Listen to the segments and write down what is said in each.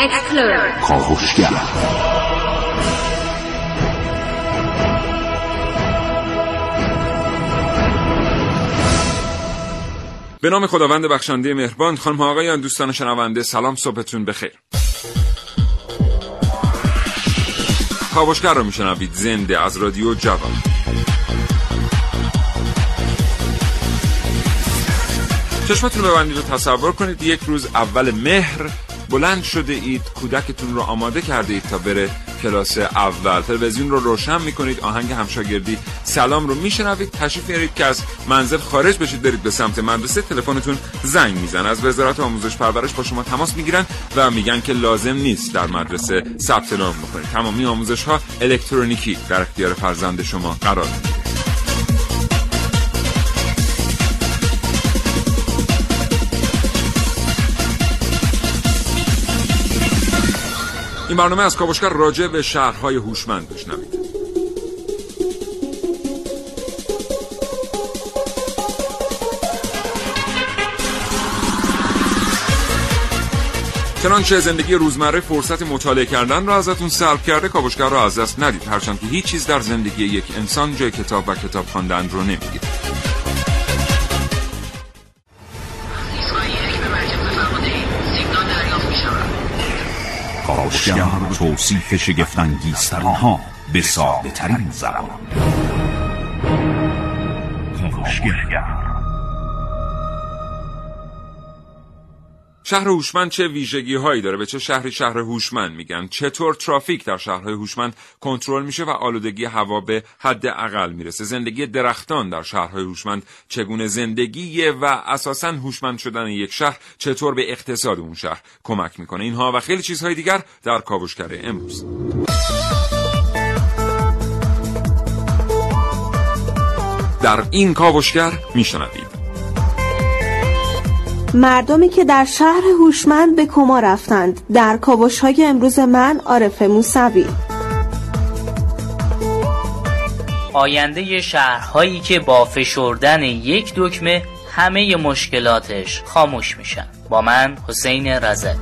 explore کاوشگر به نام خداوند بخشنده مهربان خانم آقایان دوستان شنونده سلام صبحتون بخیر. کاوشگر رو میشنوید زنده از رادیو جوان. چشمتون رو ببندید و تصور کنید یک روز اول مهر بلند شده اید کودکتون رو آماده کرده اید تا بره کلاس اول. تلویزیون رو روشن می‌کنید آهنگ همشاگردی سلام رو میشنوید تشریف میارید که از منزل خارج بشید برید به سمت مدرسه تلفنتون زنگ میزن از وزارت آموزش پرورش با شما تماس می‌گیرن و میگن که لازم نیست در مدرسه ثبت نام بکنید. تمامی آموزش ها الکترونیکی در اختیار فرزند شما قرار می‌گیره این برنامه از کاوشگر راجع به شهرهای هوشمند بشنوید. چنانچه زندگی روزمره فرصت مطالعه کردن را ازتون سلب کرده کاوشگر را از دست ندید. هرچند که هیچ چیز در زندگی یک انسان جای کتاب و کتاب خواندن رو نمی‌گیره. کاوشگر توصیف شگفتانگیزترین ها به ساده ترین زبان شهر هوشمند چه ویژگی هایی داره؟ به چه شهری شهر هوشمند میگن؟ چطور ترافیک در شهرهای هوشمند کنترل میشه و آلودگی هوا به حد اقل می‌رسه؟ زندگی درختان در شهرهای هوشمند چگونه زندگی و اساسا هوشمند شدن یک شهر چطور به اقتصاد اون شهر کمک می‌کنه؟ اینها و خیلی چیزهای دیگر در کاوشگر امروز. در این کاوشگر میشنوید. مردمی که در شهر هوشمند به کما رفتند. در کاوش های امروز من عارف موسوی. آینده شهرهایی که با فشردن یک دکمه همه مشکلاتش خاموش میشن. با من حسین رزد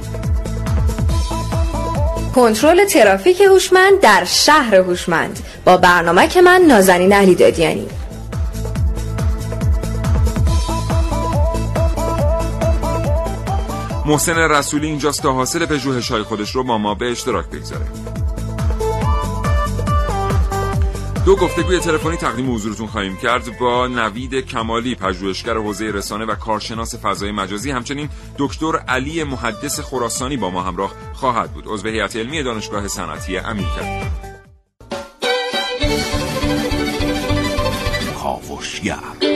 کنترل ترافیک هوشمند در شهر هوشمند. با برنامه که من نازنین علی دادیانی محسن رسولی اینجاست تا حاصل پژوهش‌های خودش رو با ما به اشتراک بگذاره. دو گفتگوی تلفنی تقدیم حضورتون خواهیم کرد با نوید کمالی پژوهشگر حوزه رسانه و کارشناس فضای مجازی. همچنین دکتر علی محدث خراسانی با ما همراه خواهد بود. عضو هیئت علمی دانشگاه صنعتی امیرکرد کاوشگر.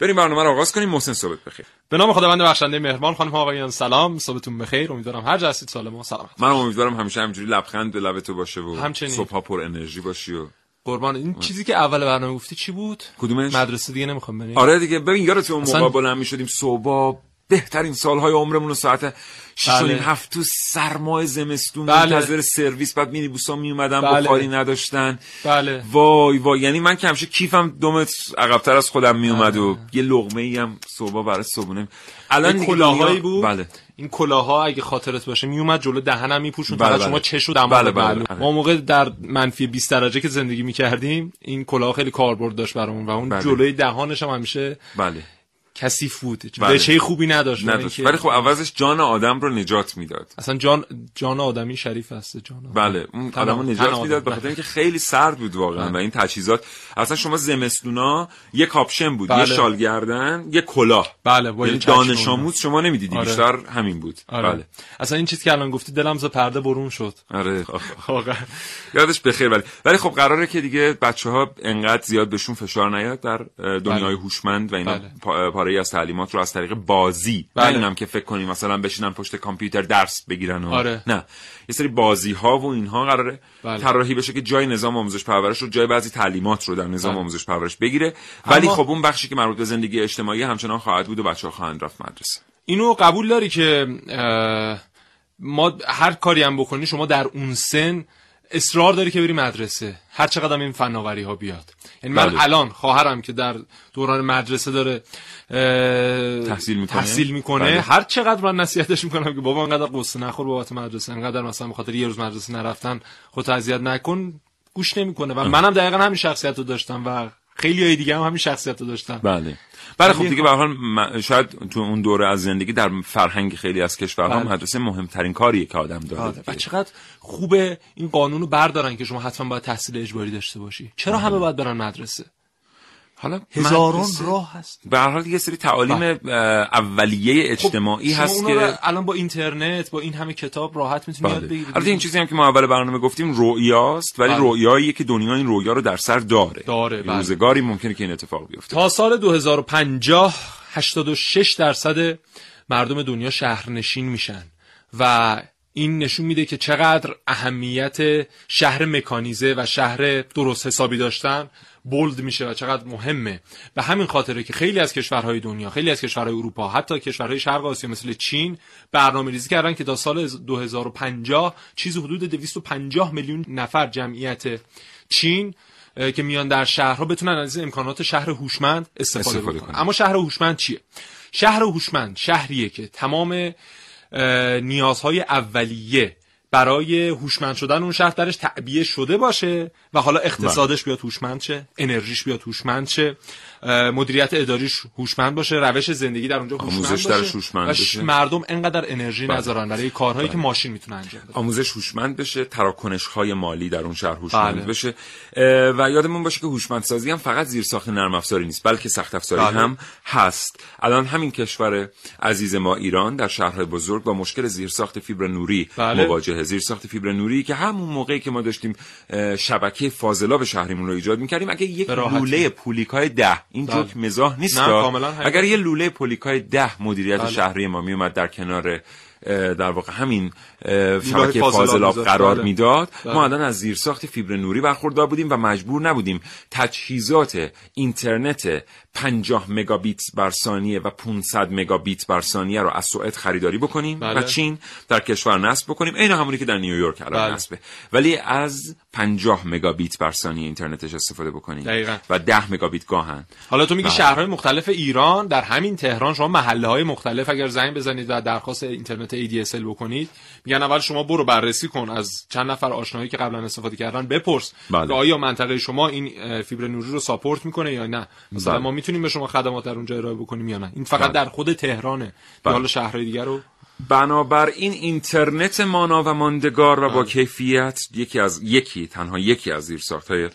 بریم برنامه رو آغاز کنیم محسن صبح بخیر. به نام خداوند بخشنده مهربان خانم ها آقایان سلام صبحتون بخیر امیدوارم هر جا هستید سالم و سلامت من امیدوارم همیشه همجوری لبخند به لب تو باشه و همچنین. صبحها پر انرژی باشی و قربان این چیزی که اول برنامه گفتی چی بود؟ کدومش؟ مدرسه دیگه نمی‌خوام بریم. آره دیگه ببین یادت اون اصلا- موقع بلند می‌شدیم صبح بهترین سالهای عمرمون رو ساعت 6 و بله. هفت تو سرمای زمستون بله. منتظر سرویس بعد مینیبوسا میومدن بله. بخاری نداشتن بله وای وای یعنی من که همیشه کیفم دو متر عقبتر از خودم میومد و یه لقمه ای هم صبح برای صبحونه الان کلاهایی بود بله این کلاها اگه خاطرت باشه میومد جلو دهنم میپوشون بله، فقط بله. شما چش و دماغ بله، بله،. بله. ما موقع در منفی 20 درجه که زندگی می‌کردیم این کلاه خیلی کاربرد داشت برامون و اون بله. جلوی دهانش هم همیشه بله کثیف بود بله. خوبی نداشت نداشت ولی خب عوضش جان آدم رو نجات می‌داد اصلا جان جان آدمی شریف هست جان آدمی. بله اون آدمو نجات آدم. می‌داد به خاطر اینکه خیلی سرد بود واقعا بله. و این تجهیزات اصلا شما زمستونا یه کاپشن بود بله. یه شال گردن یه کلاه بله با یعنی دانش. آموز شما نمی‌دیدی آره. بیشتر همین بود آره. بله اصلا این چیزی که الان گفتی دلم ز پرده برون شد آره واقعا یادش بخیر ولی ولی خب قراره که دیگه بچه ها انقدر زیاد بهشون فشار نیاد در دنیای بله. هوشمند و اینا بله. پاره از تعلیمات رو از طریق بازی بله. نه که فکر کنیم مثلا بشینن پشت کامپیوتر درس بگیرن و آره. نه یه سری بازی ها و اینها قراره بله. طراحی بشه که جای نظام آموزش پرورش رو جای بعضی تعلیمات رو در نظام بله. آموزش پرورش بگیره ولی اما- خب اون بخشی که مربوط به زندگی اجتماعی همچنان خواهد بود و بچه ها خواهند رفت مدرسه اینو قبول داری که اه، ما هر کاری هم بکنی شما در اون سن اصرار داری که بری مدرسه هر چقدر این فناوری ها بیاد یعنی من بله. الان خواهرم که در دوران مدرسه داره تحصیل می‌کنه. تحصیل می‌کنه بله. هر چقدر من نصیحتش می‌کنم که بابا انقدر قصه نخور بابت مدرسه انقدر مثلا بخاطر یه روز مدرسه نرفتن خودت اذیت نکن گوش نمی‌کنه و منم دقیقا همین شخصیت رو داشتم و خیلی های دیگه هم همین شخصیت رو داشتم بله. بله خب دیگه به هر حال م- شاید تو اون دوره از زندگی در فرهنگ خیلی از کشورها بله. مدرسه مهمترین کاریه که آدم داره آره. و چقدر خوبه این قانون رو بردارن که شما حتما باید تحصیل اجباری داشته باشی. چرا همه باید برن مدرسه؟ حالا هزاران مدرسه راه هست به هر حال یه سری تعالیم اه، اولیه اجتماعی خب، هست که الان با اینترنت با این همه کتاب راحت می‌تونی یاد بله. بگیری البته این چیزی هم که ما اول برنامه گفتیم رؤیاست ولی بله. رؤیاییه که دنیا این رؤیا رو در سر داره داره، بله. روزگاری ممکنه که این اتفاق بیفته تا سال 2050 86 درصد مردم دنیا شهرنشین میشن و این نشون میده که چقدر اهمیت شهر مکانیزه و شهر درست حسابی داشتن بولد میشه و چقدر مهمه. به همین خاطره که خیلی از کشورهای دنیا خیلی از کشورهای اروپا حتی کشورهای شرق آسیا مثل چین برنامه ریزی کردن که تا سال 2050 چیز حدود 250 میلیون نفر جمعیت چین که میان در شهرها بتونن از امکانات شهر هوشمند استفاده, استفاده بکنن. کنن. اما شهر هوشمند چیه؟ شهر هوشمند شهریه که تمام نیازهای اولیه برای هوشمند شدن اون شهر درش تعبیه شده باشه و حالا اقتصادش بیاد هوشمند شه انرژیش بیاد هوشمند شه. مدیریت اداریش هوشمند باشه روش زندگی در اونجا هوشمند باشه هوشمند بشه. مردم انقدر انرژی بله. نذارن برای کارهایی که ماشین می‌تونه انجام بده آموزش هوشمند بشه تراکنش های مالی در اون شهر هوشمند بله. بشه و یادمون باشه که هوشمندسازی هم فقط زیر ساخت نرم افزاری نیست بلکه سخت افزاری بله. هم هست الان همین کشور عزیز ما ایران در شهرهای بزرگ با مشکل زیر ساخت فیبر نوری بله. مواجهه زیر ساخت فیبر نوری که همون موقعی که ما داشتیم شبکه فاضلاب شهریمون رو ایجاد می‌کردیم اگه یک. لوله پولیکای ده این بله. جوک مزاح نیست. اگر یه لوله پولیکای ده مدیریت بله. شهری ما میومد در کنار در واقع همین شبکه فاضلاب. قرار بله. می‌داد بله. ما الان از زیرساخت فیبر نوری برخوردار بودیم و مجبور نبودیم تجهیزات اینترنت 50 مگابیت بر ثانیه و 500 مگابیت بر ثانیه رو از سوئد خریداری بکنیم بله. و چین در کشور نصب بکنیم این همونی که در نیویورک الان بله. نصبه ولی از 50 مگابیت بر ثانیه اینترنتش استفاده بکنیم دقیقاً. و 10 مگابیت گاهن حالا تو میگی بله. شهرهای مختلف ایران در همین تهران شما محله های مختلف اگر زنگ بزنید و درخواست اینترنت ADSL بکنید. میگن اول شما برو بررسی کن از چند نفر آشنایی که قبلا استفاده کردن بپرس. بله. آیا منطقه شما این فیبر نوری رو ساپورت می‌کنه یا نه؟ مثلا بله. ما می‌تونیم به شما خدمات در اونجا ارائه بکنیم یا نه؟ این فقط بله. در خود تهرانه. بله. حالا شهرهای دیگر رو؟ بنابراین اینترنت مانا و ماندگار و با کیفیت یکی از یکی تنها یکی از زیرساخت‌های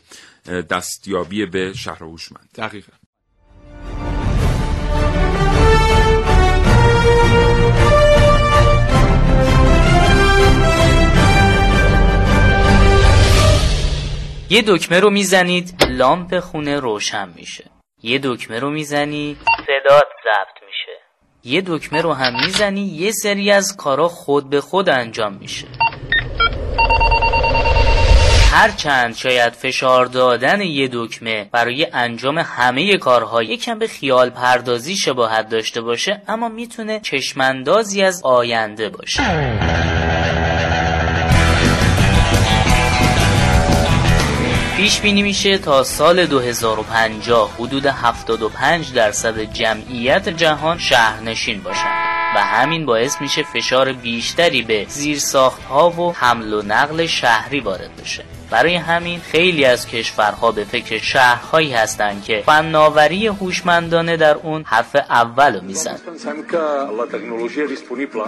دستیابی به شهر هوشمند. دقیقا. یه دکمه رو می‌زنید لامپ خونه روشن میشه. یه دکمه رو می‌زنی صدات ضبط میشه. یه دکمه رو هم می‌زنی یه سری از کارا خود به خود انجام میشه. هرچند شاید فشار دادن یه دکمه برای انجام همه کارها یکم به خیال پردازی شباهت داشته باشه اما می‌تونه چشماندازی از آینده باشه. پیش بینی میشه تا سال 2050 حدود 75 درصد جمعیت جهان شهرنشین باشن و همین باعث میشه فشار بیشتری به زیرساخت ها و حمل و نقل شهری وارد بشه. برای همین خیلی از کشورها به فکر شهرهایی هستند که فناوری هوشمندانه در اون حرف اول رو میزن.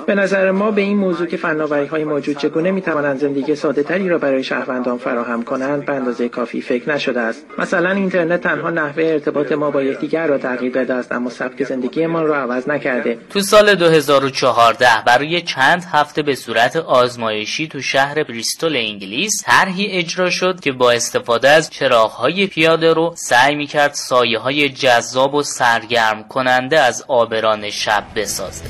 به نظر ما به این موضوع که فناوری های موجود چگونه می توانند زندگی ساده تری را برای شهروندان فراهم کنند به اندازه کافی فکر نشده است. مثلا اینترنت تنها نحوه ارتباط ما با یکدیگر را تغییر داده است اما سبک زندگیمان را عوض نکرده. تو سال 2014 برای چند هفته به صورت آزمایشی تو شهر بریستول انگلیس طرحی اجرا شد که با استفاده از چراغ‌های پیاده رو سعی می‌کرد سایه های جذاب و سرگرم کننده از آبران شب بسازه.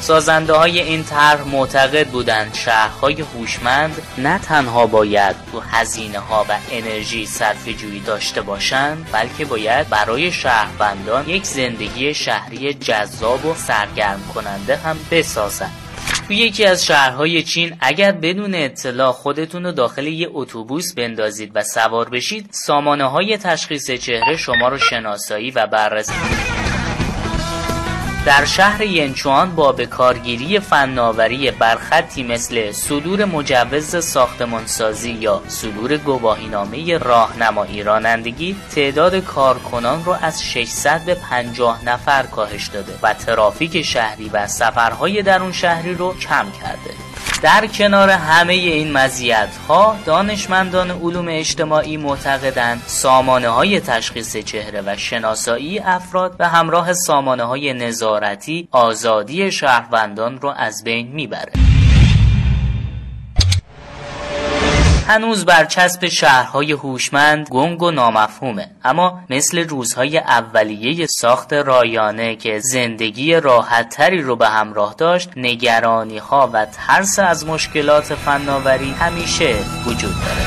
سازنده های این طرح معتقد بودند شهرهای هوشمند نه تنها باید تو هزینه ها و انرژی صرف جویی داشته باشند بلکه باید برای شهروندان یک زندگی شهری جذاب و سرگرم کننده هم بسازند. توی یکی از شهرهای چین اگر بدون اطلاع خودتون رو داخل یه اتوبوس بندازید و سوار بشید سامانه های تشخیص چهره شما رو شناسایی و بررسی در شهر ینچوان با به کارگیری فناوری برخطی مثل صدور مجوز ساختمانسازی یا صدور گواهینامه راهنمایی رانندگی تعداد کارکنان رو از 600 به 50 نفر کاهش داده و ترافیک شهری و سفرهای درون شهری رو کم کرده. در کنار همه این مزیت ها دانشمندان علوم اجتماعی معتقدند سامانه های تشخیص چهره و شناسایی افراد به همراه سامانه های نظارتی آزادی شهروندان رو از بین می‌بره. هنوز برچسب شهرهای هوشمند گنگ و نامفهومه. اما مثل روزهای اولیه ساخت رایانه که زندگی راحتتری رو به همراه داشت نگرانی ها و ترس از مشکلات فناوری همیشه وجود داره.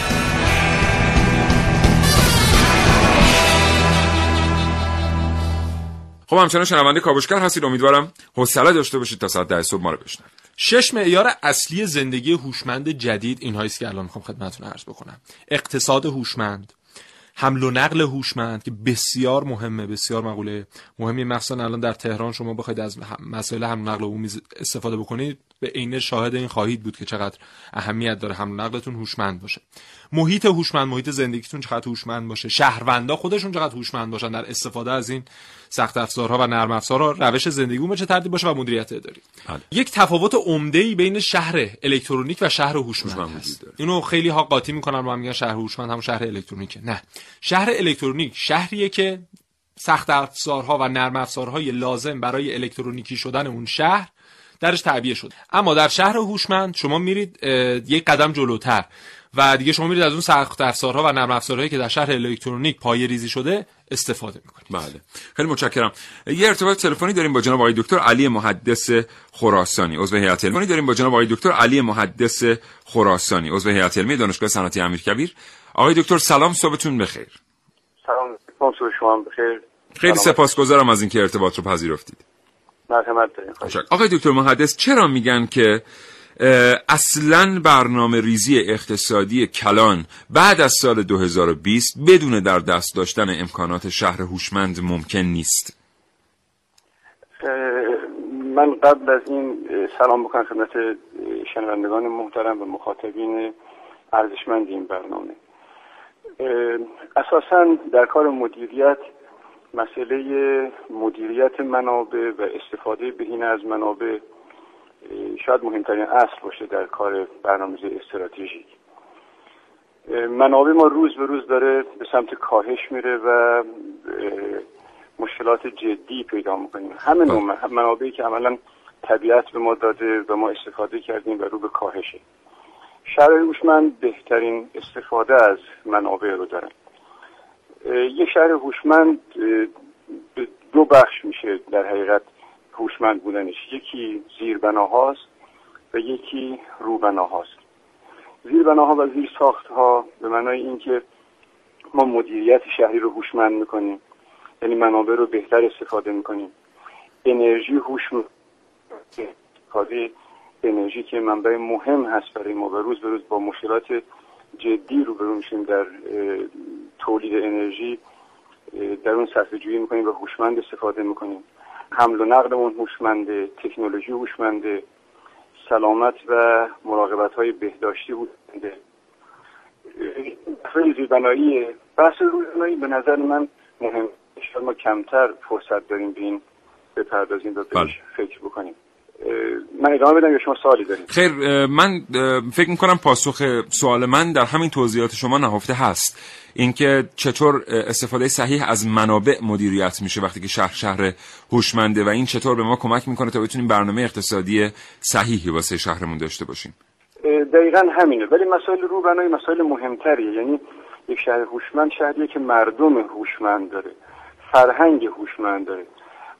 خب همچنان شنونده کاوشگر هستید. امیدوارم حوصله داشته باشید تا ساعت ده صبح ما رو بشنوید. شش معیار اصلی زندگی هوشمند جدید اینهایی که الان می‌خوام خدمتتون عرض بکنم. اقتصاد هوشمند حمل و نقل هوشمند که بسیار مهمه بسیار مقوله. مهمی مخصوصا الان در تهران شما بخواید از مسائل حمل و نقل عمومی استفاده بکنید. به عینه شاهد این خواهید بود که چقدر اهمیت داره حمل و نقلتون هوشمند باشه. محیط هوشمند محیط زندگیتون چقدر هوشمند باشه. شهروندا خودشون چقدر هوشمند باشن در استفاده از این سخت افزارها و نرم افزارها. روش زندگی چه ترتیب باشه و مدیریت اداری. بله. یک تفاوت عمده ای بین شهر الکترونیک و شهر هوشمند هست. اینو خیلی ها قاطی می‌کنن و میگن شهر هوشمند هم شهر الکترونیکه. نه. شهر الکترونیک شهریه که سخت افزارها و نرم افزارهای لازم برای الکترونیکی شدن اون شهر درش تعبیه شد. اما در شهر هوشمند شما میرید یک قدم جلوتر و دیگه شما میرید از اون سخت افزارها و نرم افزارهایی که در شهر الکترونیک پای ریزی شده استفاده می‌کنید. بله. خیلی متشکرم. یه ارتباط تلفنی داریم با جناب آقای دکتر علی محدث خراسانی عضو هیئت علمی. داریم با جناب آقای دکتر علی محدث خراسانی عضو هیئت علمی دانشگاه صنعتی امیرکبیر آقای دکتر سلام صبحتون بخیر. سلام صبح شما بخیر. خیلی سپاسگزارم از اینکه ارتباط رو پذیرفتید. مرحمت داریم. آقای دکتر محدث چرا میگن که اصلا برنامه ریزی اقتصادی کلان بعد از سال 2020 بدون در دست داشتن امکانات شهر هوشمند ممکن نیست؟ من قبل از این سلام بکنم خدمت شنوندگان محترم و مخاطبین ارزشمند این برنامه. اساسا در کار مدیریت مسئله مدیریت منابع و استفاده بهینه از منابع شاید مهمترین اصل باشه در کار برنامه‌ریزی استراتژیک. منابع ما روز به روز داره به سمت کاهش میره و مشکلات جدی پیدا می‌کنیم. همه نوع بله. منابعی که عملا طبیعت به ما داده و ما استفاده کردیم و رو به کاهشه. شهر هوشمند بهترین استفاده از منابع رو دارن. یک شهر هوشمند دو بخش میشه در حقیقت هوشمند بودنش. یکی زیربناهاست و یکی روبناهاست. زیربناها و زیر ساخت ها به معنای اینکه ما مدیریت شهری رو هوشمند می‌کنیم یعنی منابع رو بهتر استفاده می‌کنیم. انرژی هوش استفاده انرژی که منبع مهم هست برای ما و روز به روز با مشکلات جدی روبرو میشیم در تولید انرژی در اون صرفه جویی می‌کنیم و هوشمند استفاده می‌کنیم. حمل و نقلمون هوشمنده تکنولوژی هوشمنده سلامت و مراقبت های بهداشتی هوشمنده زیربنایی. بحث روزنایی به نظر من مهم. ما کمتر فرصت داریم به این بپردازیم و بهش بله. فکر بکنیم. من ادامه بدم یا شما سوالی داریم خیر من فکر می‌کنم پاسخ سوال من در همین توضیحات شما نهفته هست. اینکه چطور استفاده صحیح از منابع مدیریت میشه وقتی که شهر شهر هوشمنده و این چطور به ما کمک می‌کنه تا بتونیم برنامه اقتصادی صحیحی واسه شهرمون داشته باشیم. دقیقا همینه ولی مسائل روبنای مسائل مهمتریه. یعنی یک شهر هوشمند شهریه که مردم هوشمند داره فرهنگ هوشمند داره.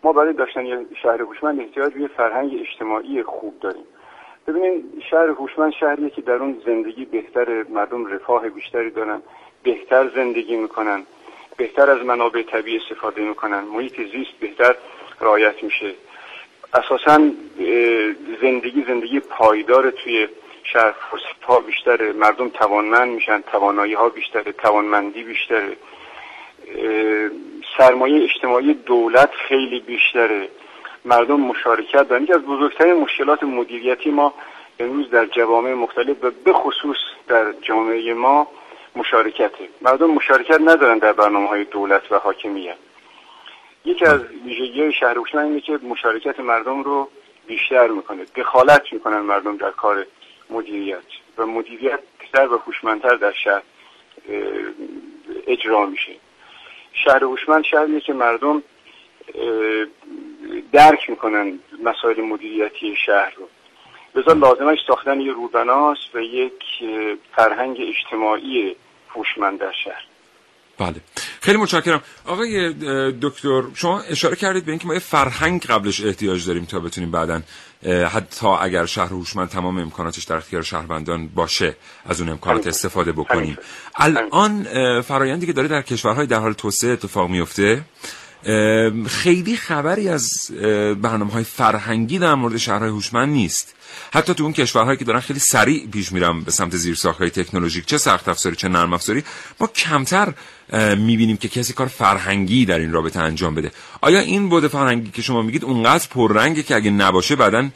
ما برای داشتن یه شهر هوشمند احتیاج به فرهنگ اجتماعی خوب داریم. ببینید شهر هوشمند شهریه که در اون زندگی بهتر مردم رفاه بیشتری دارن. بهتر زندگی می‌کنن بهتر از منابع طبیعی استفاده می‌کنن. محیط زیست بهتر رعایت میشه. اساسا زندگی زندگی پایدار توی شهر ها بیشتره. مردم توانمند میشن توانایی ها بیشتره توانمندی بیشتره. سرمایه اجتماعی دولت خیلی بیشتره. مردم مشارکت دارن. از بزرگترین مشکلات مدیریتی ما امروز در جوامع مختلف و به خصوص در جامعه ما مشارکته مردم مشارکت ندارن در برنامه های دولت و حاکمیت. یکی از ویژگی شهر هوشمند اینه که مشارکت مردم رو بیشتر می‌کنه. دخالت می‌کنن مردم در کار مدیریت و مدیریت بیشتر و هوشمندتر در شهر اجرا میشه. شهر هوشمند شهریه که مردم درک می‌کنن مسائل مدیریتی شهر رو. لذا لازمش ساختن یه روبناست و یک فرهنگ اجتماعی هوشمند در شهر. بله. خیلی متشکرم. آقای دکتر شما اشاره کردید به اینکه ما یه فرهنگ قبلش احتیاج داریم تا بتونیم بعدا حتی اگر شهر هوشمند تمام امکاناتش در اختیار شهروندان باشه از اون امکانات استفاده بکنیم. الان فرایندی که داره در کشورهای در حال توسعه اتفاق میفته خیلی خبری از برنامه های فرهنگی در مورد شهرهای هوشمند نیست. حتی تو اون کشورهایی که دارن خیلی سریع پیش میرن به سمت های تکنولوژیک چه سخت افزاری چه نرم افزاری. ما کمتر می‌بینیم که کسی کار فرهنگی در این رابطه انجام بده. آیا این بود فرهنگی که شما میگید اونقدر پررنگه که اگه نباشه بعدا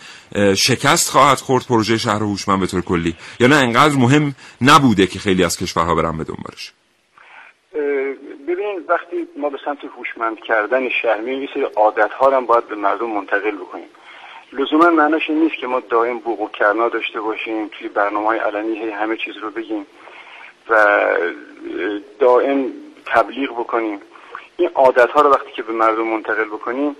شکست خواهد خورد پروژه شهر هوشمند به طور کلی؟ یا نه انقدر مهم نبوده که خیلی از کشورها برن به دنبالش؟ ببین وقتی ما به سمت هوشمند کردن شهر میریم یه عادت ها هم باید به مردم منتقل بکنیم. لزوما معناش این نیست که ما دائم بوق و کرنا داشته باشیم توی برنامه های علنی همه چیز رو بگیم و دائم تبلیغ بکنیم. این عادت ها رو وقتی که به مردم منتقل بکنیم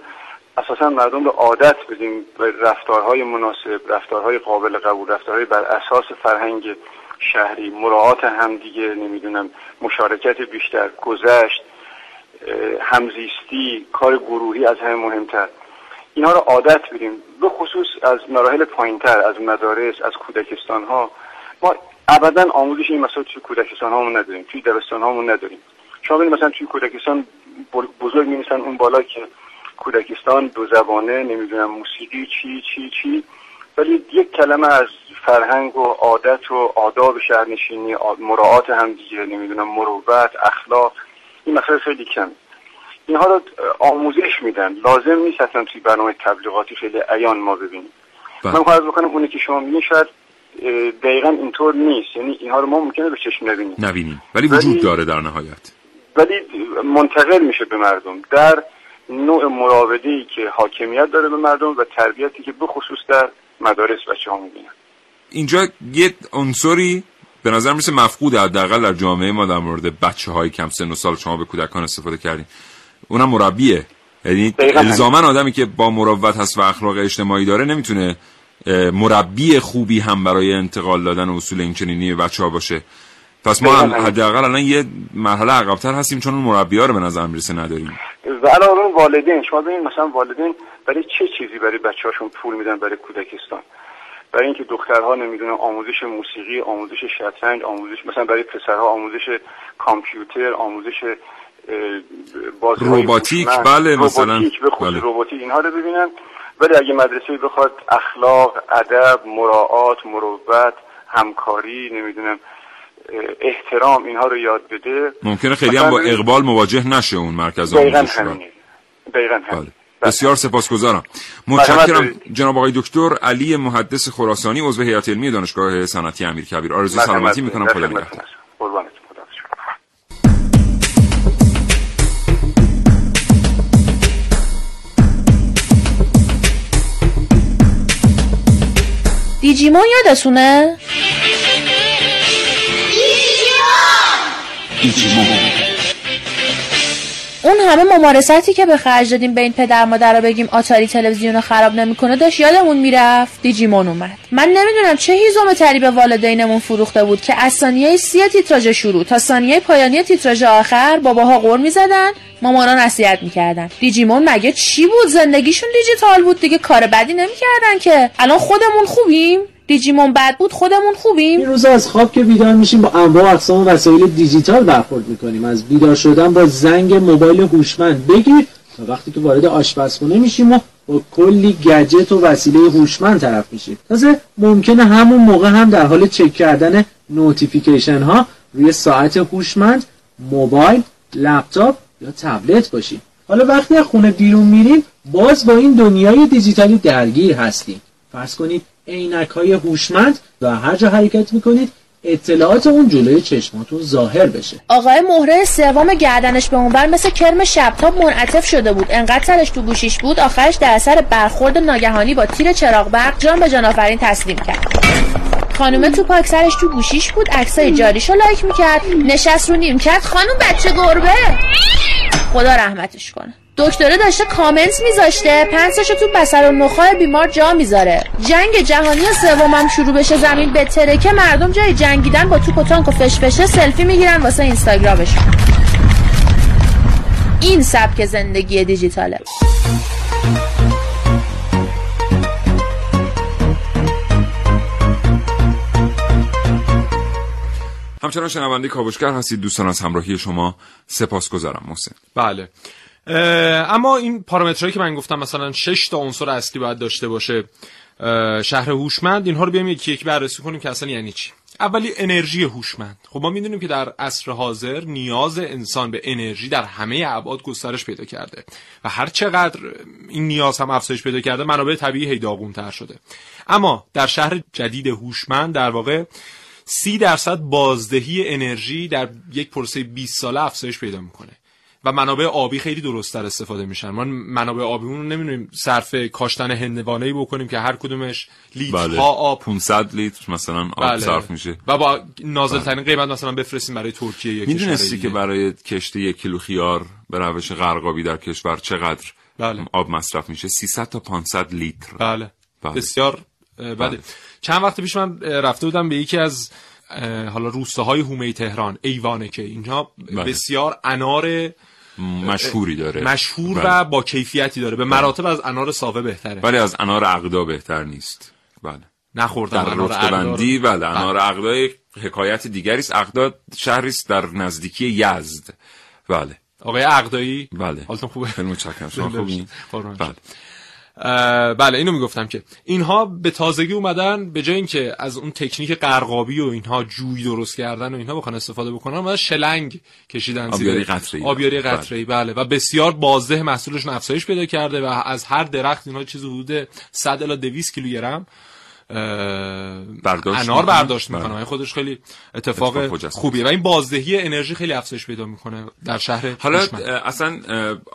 اساسا مردم رو عادت بدیم به رفتارهای مناسب رفتارهای قابل قبول رفتارهای بر اساس فرهنگ شهری مراعات همدیگه نمی‌دونم مشارکت بیشتر گذشت همزیستی کار گروهی از همه مهمتر. اینها رو عادت بدیم به خصوص از مراحل پایینتر از مدارس از کودکستان ها ما ابدا آموزش این مسائل توی کودکستان هامون نداریم توی دبستان هامون نداریم. شما ببینید مثلا توی کودکستان بزرگ می اون بالا که کودکستان دو زبانه نمی‌دونم موسیقی چی چی چی. ولی یک کلمه از فرهنگ و عادت و آداب شهرنشینی مراعات هم دیگه نمی‌دونم مروت اخلاق. این مسائل خیلی کم اینها رو آموزش میدن. لازم نیست اصلا توی برنامه تبلیغاتی خیلی عیان ما ببینیم. بله. من خواهد بکنم اونی که شما میگین شاید دقیقا اینطور نیست. یعنی اینها رو ما ممکنه به چشم نبینیم نبینیم. ولی وجود داره در نهایت. ولی منتقل میشه به مردم. در نوع مراودهی که حاکمیت داره به مردم و تربیتی که بخصوص در مدارس بچه ها می‌بینن. اینجا یه عنصری به نظر میسه مفقود حداقل در جامعه ما در مورد بچه های کم سن و سال شما به کودکان استفاده کردین. اونم مربیه. یعنی الزاما آدمی که با مروت هست و اخلاق اجتماعی داره نمی‌تونه مربی خوبی هم برای انتقال دادن اصول این چنینی بچه ها باشه. پس ما حداقل الان یه مرحله عقبتر هستیم چون اون مربی ها رو به نظر می‌رسه نداریم. و الان والدین. شما ببینید مثلا والدین برای چه چیزی برای بچه هاشون پول میدن برای کودکستان؟ برای اینکه دخترها نمی‌دونن آموزش موسیقی آموزش شطرنج آموزش مثلا برای پسرها آموزش کامپیوتر آموزش روباتیک بله مثلا. روباتیک به بله. روباتیک اینها رو ببینن. ولی اگه مدرسه بخواد اخلاق ادب مراعات مروت همکاری نمی‌دونم احترام اینها رو یاد بده. ممکنه خیلی هم با اقبال مواجه نشه اون مرکز آموزش دقیقا همینه. بله. بسیار سپاسگزارم. متشکرم جناب آقای دکتر علی محدث خراسانی عضو هیئت علمی دانشگاه صنعتی امیرکبیر. آرزوی سلامتی می‌کنم. خدا نگهدار. دیجیمون یادتونه؟ دیجیمون اون همه ممارستی که به خرج دادیم به این پدر مادر رو بگیم آتاری تلویزیون رو خراب نمی‌کنه داشت یادمون می‌رفت دیجیمون اومد. من نمی‌دونم چه هیزم تری به والدینمون فروخته بود که از ثانیه سی تیتراژ شروع تا ثانیه پایانی تیتراژ آخر باباها قور می‌زدن مامانا نصیحت می‌کردن. دیجیمون مگه چی بود؟ زندگیشون دیجیتال بود دیگه کار بدی نمی‌کردن که. الان خودمون خوبیم؟ دیجیمون بد بود خودمون خوبیم. این روز از خواب که بیدار میشیم با انواع اقسام وسایل دیجیتال برخورد می‌کنیم. از بیدار شدن با زنگ موبایل هوشمند. بگیر تا وقتی که وارد آشپزخونه میشیم و با کلی گجت و وسیله هوشمند طرف میشید تازه ممکنه همون موقع هم در حال چک کردن notification ها روی ساعت هوشمند موبایل لپتاپ یا تبلت باشید حالا وقتی از خونه بیرون میریم باز با این دنیای دیجیتالی درگیر هستیم. فرض کنید عینک های هوشمند و هر جا حرکت می‌کنید اطلاعات اون جلوی چشماتون ظاهر بشه. آقای مهره سوم گردنش به اونور مثل کرم شبتاب منعطف شده بود. انقدر سرش تو گوشیش بود آخرش در اثر برخورد ناگهانی با تیر چراغ برق جان به جان آفرین تسلیم کرد. خانومه تو پاک سرش تو گوشیش بود عکسای جاریشو لایک می‌کرد نشست رو نیم کرد خانوم بچه گربه! خدا رحمتش کنه. دکتره داشته کامنت میذاشته. پنسشو تو بسر و نخای بیمار جا می‌ذاره. جنگ جهانی سومم شروع بشه. زمین به ترکه. مردم جای جنگیدن با توپ و تانک و فشفشه سلفی می‌گیرن واسه اینستاگرامشون. این سبک زندگی دیجیتاله. همچنان شنونده کاوشگر هستید. دوستان از همراهی شما سپاس گذارم محسن. بله. اما این پارامترهایی که من گفتم مثلا 6 تا عنصر اصلی باید داشته باشه شهر هوشمند اینها رو بیایم یکی یکی بررسی کنیم که اصلا یعنی چی. اولی انرژی هوشمند. خب ما می‌دونیم که در عصر حاضر نیاز انسان به انرژی در همه ابعاد گسترش پیدا کرده و هر چقدر این نیاز هم افزایش پیدا کرده منابع طبیعی هی شده. اما در شهر جدید هوشمند در واقع سی درصد بازدهی انرژی در یک پروسه 20 ساله افزایش پیدا می‌کنه. و منابع آبی خیلی درستتر استفاده میشن ما منابع آبیمون رو نمی‌دونیم صرف کاشتن هندوانه ای بکنیم که هر کدومش لیتر بله. ها آب 500 لیتر مثلا آب بله. صرف میشه و با نازل ترین قیمت مثلا بفرستیم برای ترکیه یا می‌دونستی که برای کشته یک کیلو خیار به روش غرقابی در کشور چقدر بله. آب مصرف میشه 300 تا 500 لیتر بله, بله. بسیار بله. بله. چند وقت پیش من رفته بودم به یکی از حالا روستاهای هومه تهران ایوانه که اینها بله. بسیار انار مشهوری داره. مشهور بله. و با کیفیتی داره. به بله. مراتب از انار ساوه بهتره. ولی از انار عقدا بهتر نیست. بله. نخوردم در رتبه بندی بله. انار عقدا حکایت دیگری است. عقدا شهری است در نزدیکی یزد. بله. آقای عقدایی بله. حالتون خوبه؟ خیلی متشکرم. شما خوبین؟ بله. بله اینو می‌گفتم که اینها به تازگی اومدن به جای اینکه از اون تکنیک قرقابی و اینها جوی درست کردن و اینها بخوان استفاده بکنن و شلنگ کشیدن آبیاری قطره‌ای. آبیاری بله. بله. و بسیار بازده محصولشون افزایش پیدا کرده و از هر درخت اینها چیزی حدود 100 الی 200 کیلوگرم برداشت انار برداشت می‌کنه. بله. خودش خیلی اتفاق, اتفاق خوبیه؟ و این بازدهی انرژی خیلی افزایش پیدا می‌کنه در شهر حالا اصلا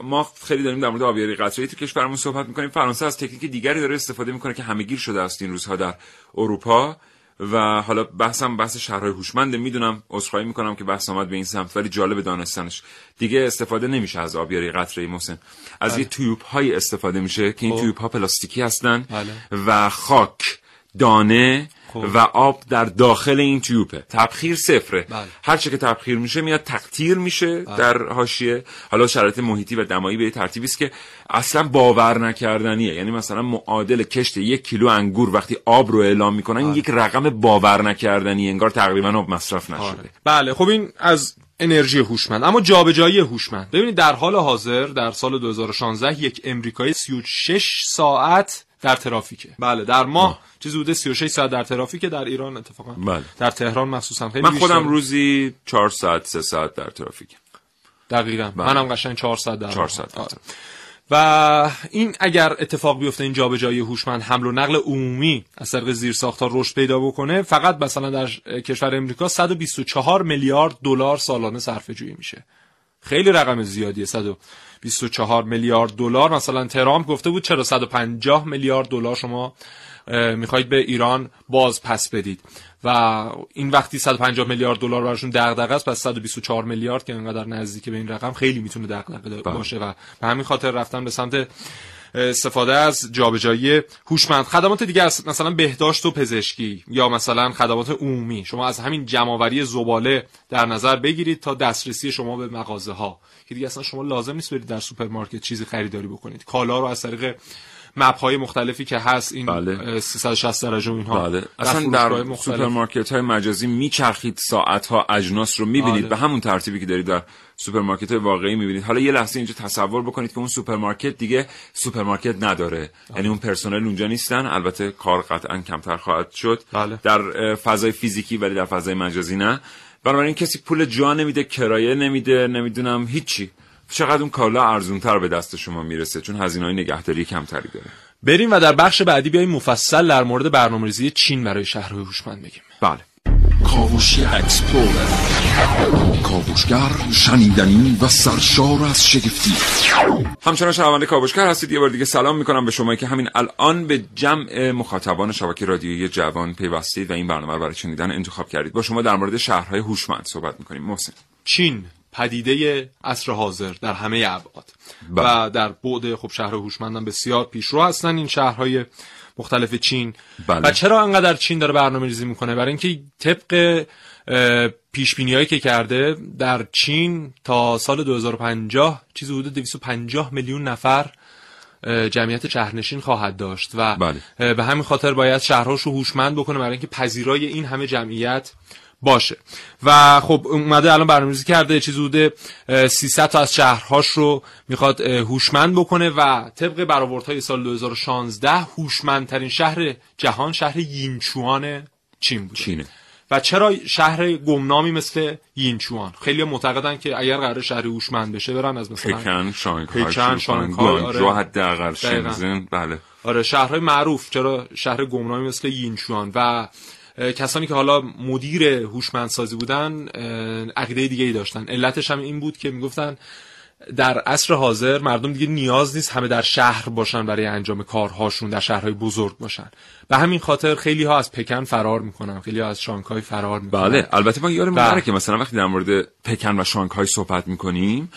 ما خیلی داریم در مورد آبیاری قطره‌ای تو کشورمون صحبت می‌کنیم. فرانسه از تکنیک دیگری داره استفاده می‌کنه که همهگیر شده است این روزها در اروپا. و حالا بحثم بحث شهرهای هوشمند می‌دونم عذرخواهی می‌کنم که بحث آمد به این سمت ولی جالب دانستنش. دیگه استفاده نمیشه از آبیاری قطره محسن. از بله. یه تیوب های استفاده میشه که این خب. تیوب ها پلاستیکی هستن بله. و خاک. دانه خب. و آب در داخل این تیوبه تبخیر صفره بله. هر چه که تبخیر میشه میاد تقطیر میشه بله. در حاشیه حالا شرایط محیطی و دمایی به ترتیبی است که اصلا باور نکردنیه یعنی مثلا معادل کشت یک کیلو انگور وقتی آب رو اعلام می‌کنن بله. یک رقم باور نکردنی انگار تقریبا آب مصرف نشده آره. بله خب این از انرژی هوشمند اما جابجایی هوشمند ببینید در حال حاضر در سال 2016 یک امریکایی 36 ساعت در ترافیکه. بله در ماه چیزی بوده 36 ساعت در ترافیکه در ایران اتفاقا. بله. در تهران مخصوصا خیلی من خودم روزی 4 ساعت 3 ساعت در ترافیک دقیقا. بله. منم قشنگ 4 ساعت در 4 ساعت. آره. و این اگر اتفاق بیفته این جابجایی هوشمند حمل و نقل عمومی از طریق زیرساختها رشد پیدا بکنه فقط مثلا در کشور امریکا 124 میلیارد دلار سالانه صرفه جویی میشه. خیلی رقم زیادیه 124 میلیارد دلار. مثلا ترامپ گفته بود چرا 150 میلیارد دلار شما می‌خواید به ایران باز پس بدید. و این وقتی 150 میلیارد دلار براشون دغدغه است پس 124 میلیارد که انقدر نزدیک به این رقم خیلی می‌تونه دغدغه بله. باشه. و به همین خاطر رفتن به سمت استفاده از جابجایی هوشمند خدمات دیگه است. مثلا بهداشت و پزشکی یا مثلا خدمات عمومی. شما از همین جمعآوری زباله در نظر بگیرید تا دسترسی شما به مغازه ها که دیگه اصلا شما لازم نیست برید در سوپرمارکت چیزی خریداری بکنید. کالا رو از طریق app های مختلفی که هست این بله. 360 درجه و اینها. بله. اصلا در. سوپرمارکت های مجازی میچرخید ساعت ها اجناس رو می‌بینید. بله. به همون ترتیبی که دارید در سوپرمارکت های واقعی می‌بینید. حالا یه لحظه اینجا تصور بکنید که اون سوپرمارکت دیگه سوپرمارکت نداره. یعنی اون پرسنل اونجا نیستن. البته کار قطعا کمتر خواهد شد. بله. در فضای فیزیکی ولی در فضای مجازی نه. بنابراین کسی پول جا نمیده کرایه نمیده نمی‌دونم هیچی. چقدر اون کالا ارزونتر به دست شما می‌رسه؟ چون هزینه های نگهداری کمتری داره. بریم و در بخش بعدی بیایم مفصل در مورد برنامه‌ریزی چین برای شهرهای هوشمند بگیم. بله. کاوشی explorer کاوشگر شنیدنی و سرشار از شگفتی. همچنان شنونده کاوشگر هستید. یه بار دیگه سلام می‌کنم به شما که همین الان به جمع مخاطبان شبکه رادیویی جوان پیوستید و این برنامه رو برای شنیدن انتخاب کردید. با شما در مورد شهرهای هوشمند صحبت می‌کنیم. محسن. چین. پدیده عصر حاضر در همه ابعاد بله. و در بعد خب شهر هوشمندان بسیار پیشرو هستن این شهرهای مختلف چین بله. و چرا انقدر چین داره برنامه ریزی می‌کنه برای اینکه طبق پیش هایی که کرده در چین تا سال 2050 چیزی حدود 250 میلیون نفر جمعیت شهرنشین خواهد داشت و بله. به همین خاطر باید شهرهاش رو هوشمند بکنه برای اینکه پذیرای این همه جمعیت باشه. و خب اومده الان برنامه‌ریزی کرده چیزی حدود اه، 300 تا از شهرهاش رو می‌خواد هوشمند بکنه و طبق برآوردهای سال 2016 هوشمندترین شهر جهان شهر یینچوان چین بوده. چینه. و چرا شهر گمنامی مثل یینچوان؟ خیلی معتقدن که اگر قرار شهر هوشمند بشه برن از مثلا پکن شانگهای پکن، شانگهای، آره. حداقل. شنزن بله. آره شهرهای معروف. چرا شهر گمنامی مثل یینچوان؟ و کسانی که حالا مدیر هوشمندسازی بودن عقیده دیگه ای داشتن. علتش هم این بود که می‌گفتن در عصر حاضر مردم دیگه نیاز نیست همه در شهر باشن برای انجام کارهاشون در شهرهای بزرگ باشن. به همین خاطر خیلی ها از پکن فرار می‌کنن خیلی ها از شانگهای فرار می‌کنن. بله البته ما یادمون بله. که مثلا وقتی در مورد پکن و شانگهای صحبت می‌کنیم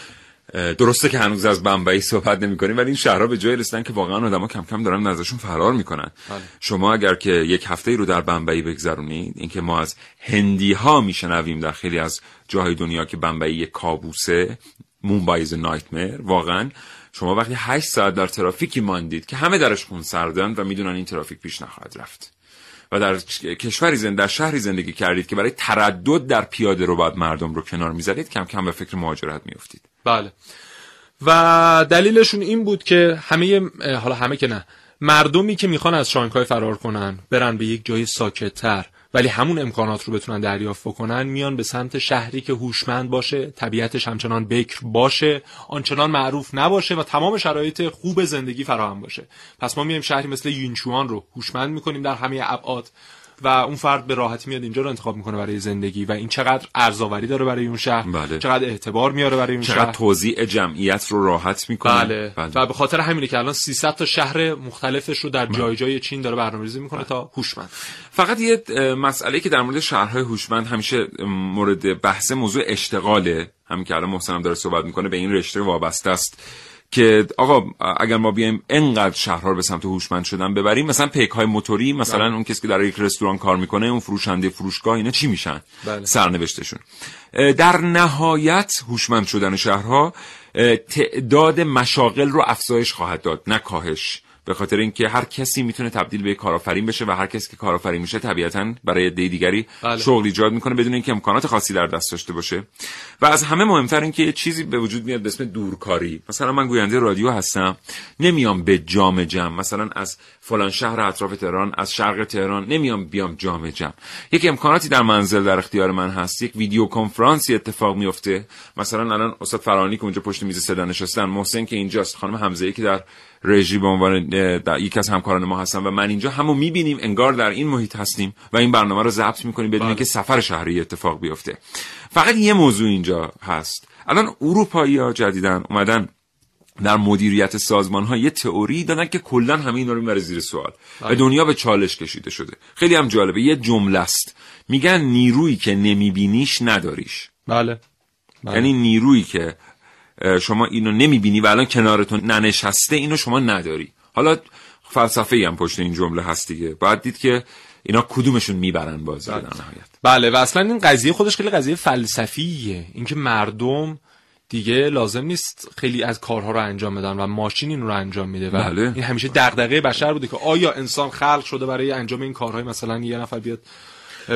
درسته که هنوز از بمبئی صحبت نمی کنیم ولی این شهرها به جای رسیدن که واقعا آدما کم کم دارن ازشون فرار می‌کنن. بله. شما اگر که یک هفته ای رو در بمبئی بگذرونید اینکه ما از هندی ها میشنویم در خیلی از جاهای دنیا که بمبئی یک کابوسه مومبای نایتمر واقعا شما وقتی 8 ساعت در ترافیکی ماندید که همه درش خون سردن و می‌دونن این ترافیک پیش نخواهد رفت. و در کشوری زند در شهری زندگی کردید که برای تردد در پیاده رو باید مردم رو کنار می‌زدید کم کم به فکر مهاجرت میافتید. بله. و دلیلشون این بود که همه حالا همه که نه مردمی که می‌خوان از شانگهای فرار کنن برن به یک جای ساکتتر ولی همون امکانات رو بتونن دریافت بکنن میان به سمت شهری که هوشمند باشه طبیعتش همچنان بکر باشه آنچنان معروف نباشه و تمام شرایط خوب زندگی فراهم باشه. پس ما میایم شهری مثل یینچوان رو هوشمند می‌کنیم در همه ابعاد. و اون فرد به راحتی میاد اینجا رو انتخاب می‌کنه برای زندگی و این چقدر ارزآوری داره برای اون شهر. بله. چقدر اعتبار میاره برای اون چقدر شهر. توزیع جمعیت رو راحت می‌کنه. بله. و به خاطر همینه که الان 300 تا شهر مختلفش رو در جای جای چین داره برنامه‌ریزی می‌کنه تا هوشمند. فقط یه مسئله که در مورد شهرهای هوشمند همیشه مورد بحث موضوع اشتغاله. همین که الان محسنم داره صحبت می‌کنه به این رشته وابسته است. که آقا اگر ما بیایم انقدر شهرها رو به سمت هوشمند شدن ببریم مثلا پیک های موتوری مثلا بله. اون کسی که در یک رستوران کار می‌کنه اون فروشنده فروشگاه اینا چی میشن بله. سرنوشتشون در نهایت هوشمند شدن شهرها تعداد مشاغل رو افزایش خواهد داد نه کاهش به خاطر اینکه هر کسی می‌تونه تبدیل به کارآفرین بشه و هر کسی که کارآفرین میشه طبیعتا برای عده دیگری بله. شغل ایجاد می‌کنه بدون اینکه امکانات خاصی در دست داشته باشه. و از همه مهمتر اینکه یه چیزی به وجود میاد به اسم دورکاری. مثلا من گوینده رادیو هستم نمیام به جام جم. مثلا از فلان شهر اطراف تهران از شرق تهران نمیام بیام جام جم. یک امکاناتی در منزل در اختیار من هست. یک ویدیو کنفرانسی اتفاق میفته مثلا الان استاد فرانی که اونجا پشت میز صدا نشستن محسن که اینجاست خانم حمزه که در رژی به عنوان یکی از همکاران ما هستن و من اینجا همو می‌بینیم انگار در این محیط هستیم و این برنامه رو ضبط می‌کنیم بدون بله. اینکه سفر شهری اتفاق بیفته. فقط یه موضوع اینجا هست. الان اروپایی ها جدیدن اومدن در مدیریت سازمان ها یه تئوری دادن که کلا همه اینا رو می‌بره زیر سوال. و دنیا به چالش کشیده شده. خیلی هم جالبه. یه جمله است. میگن نیرویی که نمیبینیش نداریش. بله, بله. یعنی نیرویی که شما اینو نمی‌بینی و الان کنارتون ننشسته اینو شما نداری. حالا فلسفه ای هم پشت این جمله هست دیگه. باید دید که اینا کدومشون می‌برن بازی رو در نهایت. بله و اصلا این قضیه خودش خیلی قضیه فلسفیه. اینکه مردم دیگه لازم نیست خیلی از کارها رو انجام بدن و ماشین این رو انجام میده. و بله. این همیشه دغدغه بشر بوده که آیا انسان خلق شده برای انجام این کارهای مثلا یه نفر بیاد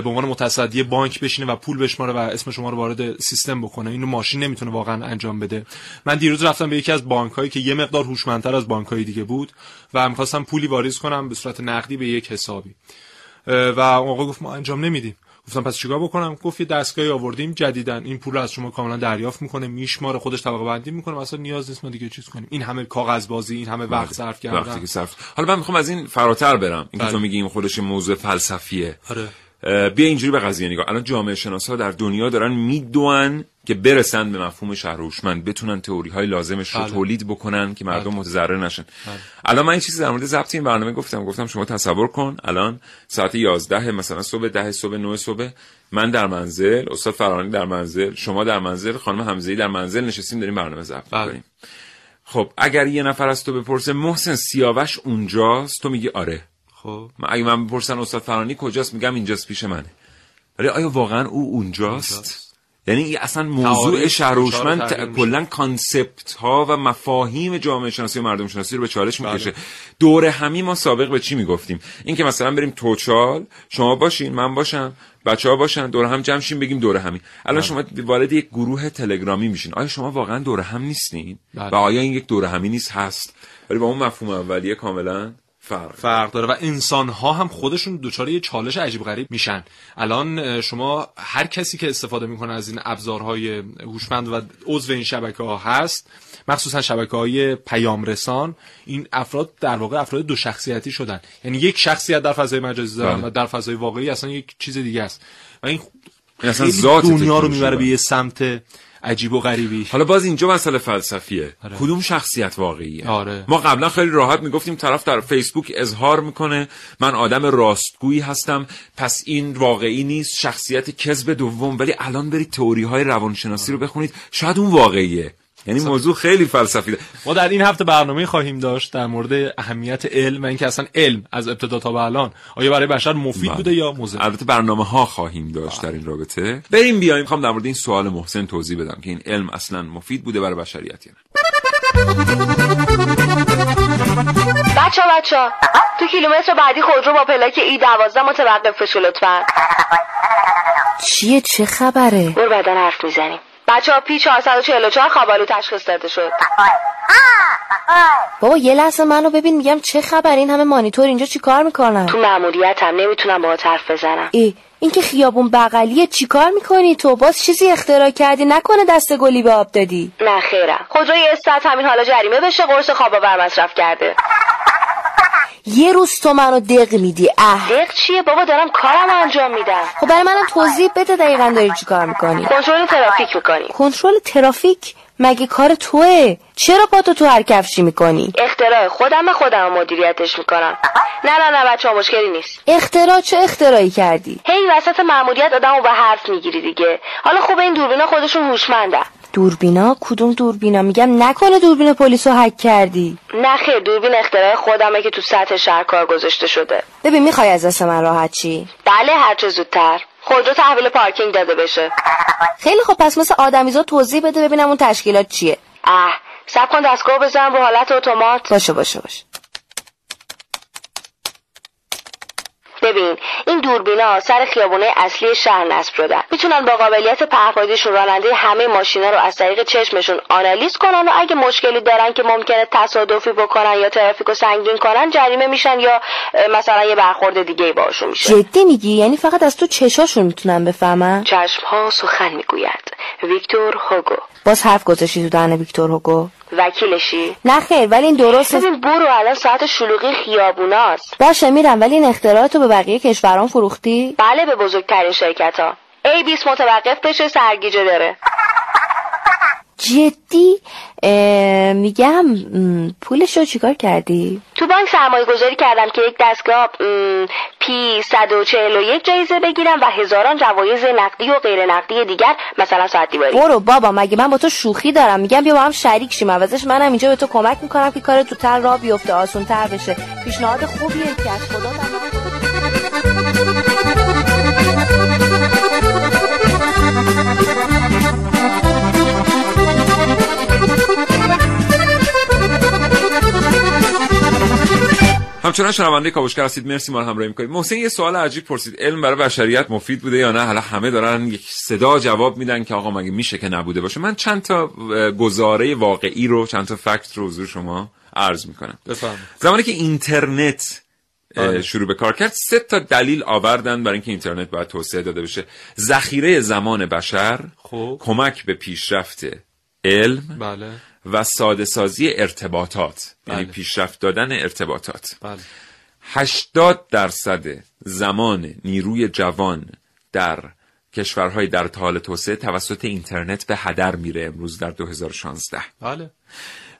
به عنوان متصدی بانک بشینه و پول بشماره و اسم شما رو وارد سیستم بکنه. اینو ماشین نمی‌تونه واقعا انجام بده. من دیروز رفتم به یکی از بانک هایی که یه مقدار هوشمندتر از بانک های دیگه بود و می‌خواستم پولی واریز کنم به صورت نقدی به یک حسابی. و اون آقا گفت ما انجام نمیدیم. گفتم پس چیکار بکنم؟ گفت یه دستگاهی آوردیم جدیدن این پول رو از شما کاملا دریافت می‌کنه میشماره خودش طبقه بندی می‌کنه مثلا نیاز نیست ما دیگه چیز کنیم. این همه کاغذ بازی این همه وقت صرف کردن. وقتی که صرف حالا من می‌خوام از این فراتر برم. این که بله. تو میگی این خودش موضوع فلسفیه. آره. بیا اینجوری به قضیه نگاه. الان جامعه شناسا در دنیا دارن میدوان که برسن به مفهوم شهر هوشمند. بتونن تئوری های لازمش رو بله. تولید بکنن که مردم بله. متضرر نشن. الان من این چیزی در مورد ضبط این برنامه گفتم. گفتم شما تصور کن الان ساعت 11 مثلا صبح 10 صبح 9 صبح من در منزل استاد فرانی در منزل شما در منزل خانم حمزه‌ای در منزل نشستیم داریم برنامه ضبط بله. می‌کنیم. خب اگر یه نفر از تو بپرسه محسن سیاوش اونجاست تو میگی آره. خب من اگه من بپرسن استاد فرانی کجاست میگم اینجاست پیش منه. ولی آیا واقعا او اونجاست؟ یعنی این اصلا موضوع تعاریف شهر دچار هوشمند تغییر میشه. کلا کانسپت ها و مفاهیم جامعه شناسی و مردم شناسی رو به چالش می‌کشه. دور همی ما سابق به چی می‌گفتیم؟ این که مثلا بریم توچال شما باشین من باشم بچه ها باشن دور هم جمع شیم بگیم دور همی الان شما وارد یک گروه تلگرامی میشین. آیا شما واقعا دور هم نیستین؟ بله. و آیا این یک دور همی نیست؟ هست. ولی با اون مفهوم اولیه کاملا فرق فرق داره. و انسان ها هم خودشون دچار یه چالش عجیب غریب میشن. الان شما هر کسی که استفاده می‌کنه از این ابزارهای هوشمند و عضو این شبکه ها هست مخصوصا شبکه های پیام رسان این افراد در واقع افراد دو شخصیتی شدن. یعنی یک شخصیت در فضای مجازی دارن بله. و در فضای واقعی اصلا یک چیز دیگه است. و این این اصلا ذات دنیا رو می‌بره به بله. یه سمت عجیب و غریبی. حالا باز اینجا مسئله فلسفیه. آره. کدوم شخصیت واقعیه؟ آره. ما قبلا خیلی راحت می‌گفتیم طرف در فیسبوک اظهار می‌کنه من آدم راستگویی هستم پس این واقعی نیست شخصیت کذب دوم ولی الان برید تئوری های روانشناسی رو بخونید شاید اون واقعیه. یعنی موضوع خیلی فلسفی. ده. ما در این هفته برنامه خواهیم داشت در مورد اهمیت علم و اینکه اصلا علم از ابتدا تا به الان آیا برای بشر مفید بله. بوده یا مضر البته برنامه ها خواهیم داشت در این رابطه. بریم بیایم. می‌خوام در مورد این سوال محسن توضیح بدم که این علم اصلا مفید بوده برای بشریت یا نه. بچه بچه تو کیلومتر بعدی خودرو با پلاک ای دوازده متوقف بشه لطفا. چیه؟ چه خبره؟ برو بعدا حرف می‌زنیم. بچه ها پی 444 خوابالو تشخیص داده شد. بابا یه لحظه منو ببین میگم چه خبر؟ این همه مانیتور اینجا چیکار می‌کنن؟ تو مأموریت هم نمی‌تونم با حرف بزنم. ای این که خیابون بغلیه چیکار می‌کنی؟ تو باز چیزی اختراع کردی؟ نکنه دست گلی به آب دادی. نه خیرم. خودروی استاد همین حالا جریمه بشه قرص خوابا بر مصرف کرده. یه روز تو منو دق میدی اه. دق چیه؟ بابا دارم کارم انجام میدم. خب برای منم توضیح بده دقیقا داری چیکار می‌کنی. کنترل ترافیک می‌کنیم کنترل ترافیک؟ مگه کار توه؟ چرا پاتو تو هر کفشی می‌کنی؟ اختراع. خودم خودم مدیریتش می‌کنم. نه نه نه بچه ها مشکلی نیست. اختراع چه اختراعی کردی؟ هی وسط مأموریت آدمو به حرف می‌گیری دیگه. حالا خوب این دوربینا خودشون هوشمندن. دوربینا؟ کدوم دوربینا؟ میگم نکنه دوربین پلیسو هک کردی. نه خیر دوربین اختراع خودمه که تو سطح شهر کار گذاشته شده. ببین می‌خوای از دست من راحت چی؟ بله هرچه زودتر. خودرو تحویل پارکینگ داده بشه. خیلی خب پس مثل آدمیزا توضیح بده ببینم اون تشکیلات چیه. اه سب کن دستگاه بزنم رو حالت اتومات. باشه باشه باشه. ببین این دوربینا سر خیابونه اصلی شهر نصب شدن. می‌تونن با قابلیت پهپادیشون راننده همه ماشینا رو از طریق چشمشون آنالیز کنن و اگه مشکلی دارن که ممکنه تصادفی بکنن یا ترافیک رو سنگین کنن جریمه میشن یا مثلا یه برخورد دیگه باشون میشه. جدی میگی؟ یعنی فقط از تو چشاشون می‌تونن بفهمن؟ چشم ها سخن می‌گوید. ویکتور هوگو. باز حرف گذاشتی تو دهن ویکتور هوگو؟ وکیلشی. نه خیر ولی این درست ببین برو الان ساعت شلوغی خیابوناست. باشه میرم ولی این اختراعاتو به بقیه کشوران فروختی؟ بله به بزرگترین شرکت ها ای 20 متوقف بشه سرگیجه داره. جدی میگم پولش رو چیکار کردی؟ تو بانک سرمایه گذاری کردم که یک دستگاه پی 141 جایزه بگیرم و هزاران جوایز نقدی و غیر نقدی دیگر مثلا ساعت دیواری. برو بابا مگه من با تو شوخی دارم؟ میگم بیا با هم شریک شیم. عوضش منم اینجا به تو کمک می‌کنم که کار تو تر را بیفته آسون تر بشه. پیشنهاد خوبیه که از خدا همچنان شنونده کاوشگر هستید. مرسی ما رو همراهی می‌کنید. محسن یه سوال عجیب پرسید. علم برای بشریت مفید بوده یا نه؟ حالا همه دارن یک صدا جواب میدن که آقا مگه میشه که نبوده باشه. من چند تا گزاره واقعی رو چند تا فکت رو حضور شما عرض می‌کنم. زمانی که اینترنت شروع به کار کرد سه تا دلیل آوردن برای اینکه اینترنت باید توسعه داده بشه. ذخیره زمان بشر خب. کمک به پیشرفت علم بله. و ساده سازی ارتباطات. بله. یعنی پیشرفت دادن ارتباطات بله. 80 درصد زمان نیروی جوان در کشورهای در حال توسعه توسط اینترنت به هدر میره امروز در 2016 بله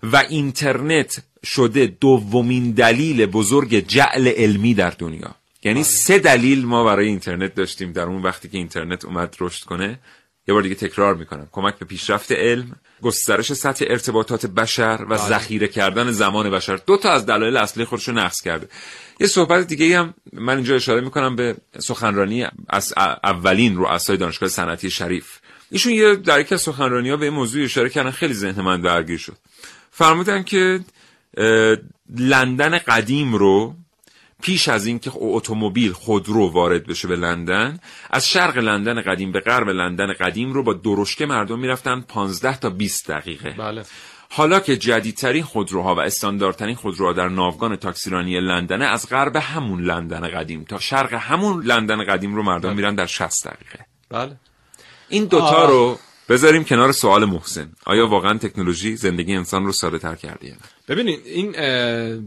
و اینترنت شده دومین دلیل بزرگ جعل علمی در دنیا یعنی بله. سه دلیل ما برای اینترنت داشتیم در اون وقتی که اینترنت اومد رشد کنه یه بار دیگه تکرار می‌کنم کمک به پیشرفت علم گسترش سطح ارتباطات بشر و بله. ذخیره کردن زمان بشر. دو تا از دلایل اصلی خودش رو نقض کرده. یه صحبت دیگه هم من اینجا اشاره می‌کنم به سخنرانی از اولین رؤسای دانشگاه صنعتی شریف. ایشون یه در یکی از سخنرانی ها به این موضوع اشاره کردن. خیلی ذهن من درگیر شد. فرمودن که لندن قدیم رو پیش از اینکه اتومبیل خودرو وارد بشه به لندن از شرق لندن قدیم به غرب لندن قدیم رو با درشکه مردم می‌رفتن 15 تا 20 دقیقه. بله. حالا که جدیدترین خودروها و استانداردترین خودروها در ناوگان تاکسیرانی لندنه از غرب همون لندن قدیم تا شرق همون لندن قدیم رو مردم میرن در 60 دقیقه. بله. این دوتا رو بذاریم کنار سوال محسن. آیا واقعا تکنولوژی زندگی انسان رو ساده تر کرده ببینید این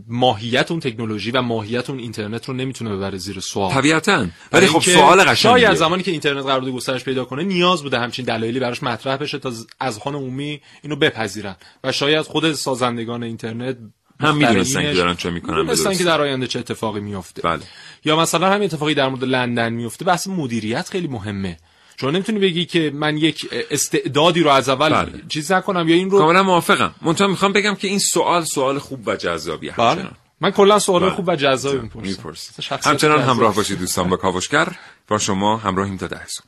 ماهیت اون تکنولوژی و ماهیت اون اینترنت رو نمی‌تونه ببره زیر سوال. طبیعتا. ولی خب سوال قشنگه شاید زمانی که اینترنت قرار بود گسترش پیدا کنه نیاز بوده همچین دلایلی براش مطرح بشه تا از خان عمومی اینو بپذیرن. و شاید خود سازندگان اینترنت هم می‌دونستن که دارن چه می‌کنن می‌دونستن که در آینده چه اتفاقی میفته بله. یا مثلا همین اتفاقی در مورد لندن میفته بحث مدیریت خیلی مهمه. شما نمی‌تونی بگی که من یک استعدادی رو از اول بله. چیز نکنم یا این رو کاملا موافقم. منتها می‌خوام بگم که این سوال سوال خوب و جذابیه بله. من کلا سوال بله. خوب و جذابی می‌پرسم. می‌پرسم. همچنان همراه باشید دوستان با کاوشگر. با شما همراهیم تا ده صبح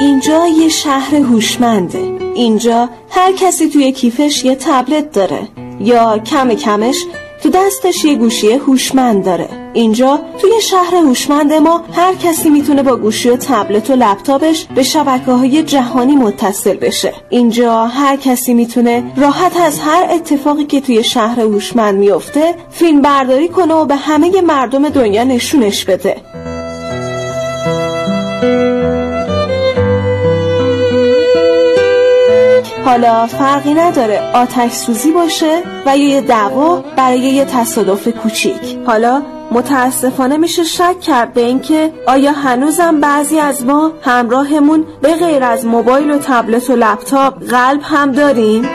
اینجا یه شهر هوشمنده. اینجا هر کسی توی کیفش یه تبلت داره. یا کم کمش تو دستش یه گوشی هوشمند داره. اینجا توی شهر هوشمند ما هر کسی می‌تونه با گوشی و تبلت و لپتاپش به شبکه های جهانی متصل بشه. اینجا هر کسی می‌تونه راحت از هر اتفاقی که توی شهر هوشمند میفته فیلم برداری کنه و به همه مردم دنیا نشونش بده. حالا فرقی نداره آتش سوزی باشه و یه دعوا برای یه تصادف کوچیک حالا متاسفانه میشه شک کرد به اینکه آیا هنوزم بعضی از ما همراهمون به غیر از موبایل و تبلت و لپتاپ قلب هم داریم؟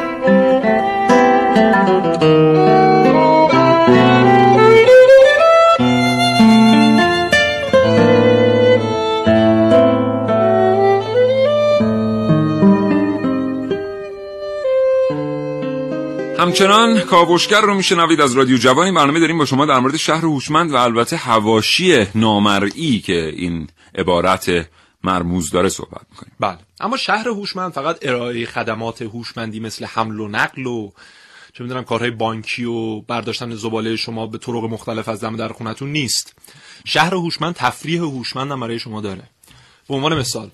همچنان کاوشگر رو میشنوید از رادیو جوانی. برنامه داریم با شما در مورد شهر هوشمند و البته هواشی نامرئی که این عبارت مرموز داره صحبت می‌کنیم. بله. اما شهر هوشمند فقط ارائه خدمات هوشمندی مثل حمل و نقل و چه می‌دونم کارهای بانکی و برداشتن زباله شما به طرق مختلف از دم در خونتون نیست. شهر هوشمند تفریح هوشمند هم برای شما داره. به عنوان مثال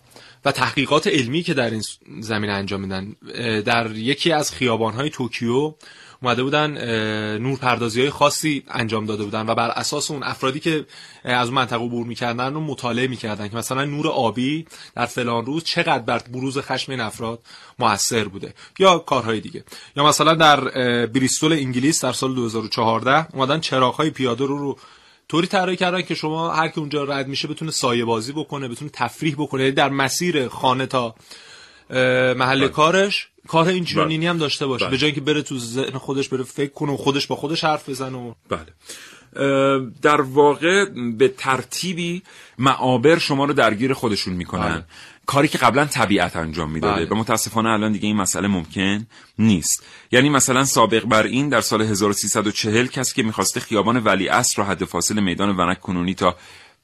و تحقیقات علمی که در این زمینه انجام میدن. در یکی از خیابانهای توکیو اومده بودن نورپردازی های خاصی انجام داده بودن و بر اساس اون افرادی که از اون منطقه عبور می‌کردن رو مطالعه می‌کردن که مثلا نور آبی در فلان روز چقدر بر بروز خشم این افراد موثر بوده یا کارهای دیگه. یا مثلا در بریستول انگلیس در سال 2014 اومدن چراغهای پیاده رو رو طوری طراحی کردن که شما هر کی اونجا رد میشه بتونه سایه بازی بکنه بتونه تفریح بکنه در مسیر خانه تا محل بله. کارش کار اینجورینی بله. هم داشته باشه بله. به جای که بره تو ذهن خودش بره فکر کنه و خودش با خودش حرف بزنه و بله در واقع به ترتیبی معابر شما رو درگیر خودشون می‌کنن بله. کاری که قبلا طبیعت انجام می‌داده. و متاسفانه الان دیگه این مسئله ممکن نیست. یعنی مثلا سابق بر این در سال 1340 کسی که می‌خواسته خیابان ولی عصر رو حد فاصل میدان ونک کنونی تا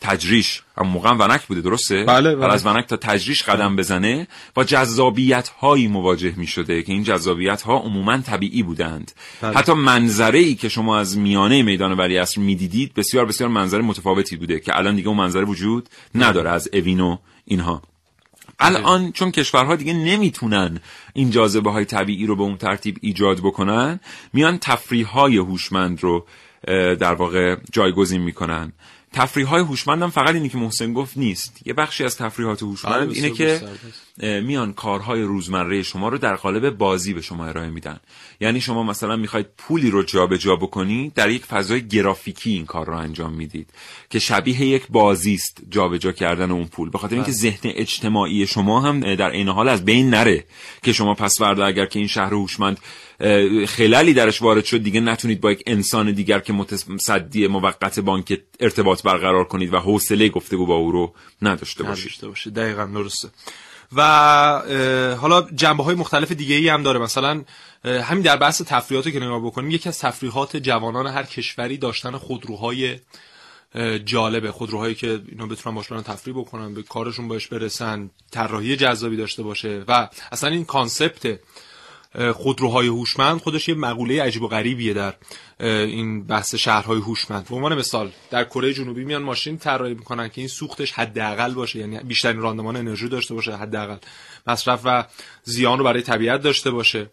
تجریش اما موقع ونک بوده درسته؟ بله, بله. از ونک تا تجریش قدم بزنه با جذابیت هایی مواجه می شده که این جذابیت ها عموما طبیعی بودند. بله. حتی منظره ای که شما از میانه میدان ولی اصر می‌دیدید بسیار بسیار منظره متفاوتی بوده که الان دیگه اون منظره وجود نداره از اوینو اینها. الان چون کشورها دیگه نمی‌تونن این جاذبه های طبیعی رو به اون ترتیب ایجاد بکنن میان تفریح های هوشمند رو در واقع جایگزین می‌کنن. تفریح های هوشمندم فقط اینی که محسن گفت نیست. یه بخشی از تفریحات هوشمند اینه که میان کارهای روزمره شما رو در قالب بازی به شما ارائه میدن. یعنی شما مثلا می‌خواید پولی رو جابجا جا بکنید در یک فضای گرافیکی این کار رو انجام می‌دید که شبیه یک بازی است جابجا کردن اون پول. به خاطر اینکه بله. ذهن اجتماعی شما هم در این حال از بین نره که شما پس فردا اگر که این شهر هوشمند خلالی درش وارد شد دیگه نتونید با یک انسان دیگر که متصدی موقت بانک ارتباط برقرار کنید و حوصله گفتگو با او رو نداشته باشید. نداشته باشه دقیقا درسته. و حالا جنبه های مختلف دیگه ای هم داره. مثلا همین در بحث تفریحات که نگاه بکنیم یکی از تفریحات جوانان هر کشوری داشتن خودروهای جالبه. خودروهایی که اینا بتونن باشن تفریح بکنن به کارشون باش برسن طراحی جذابی داشته باشه. و اصلا این کانسپت خودروهای هوشمند خودش یه مقوله عجیب و غریبیه در این بحث شهرهای هوشمند. به عنوان مثال در کره جنوبی میان ماشین طراحی می‌کنن که این سوختش حداقل باشه یعنی بیشترین راندمان انرژی داشته باشه حداقل مصرف و زیان رو برای طبیعت داشته باشه.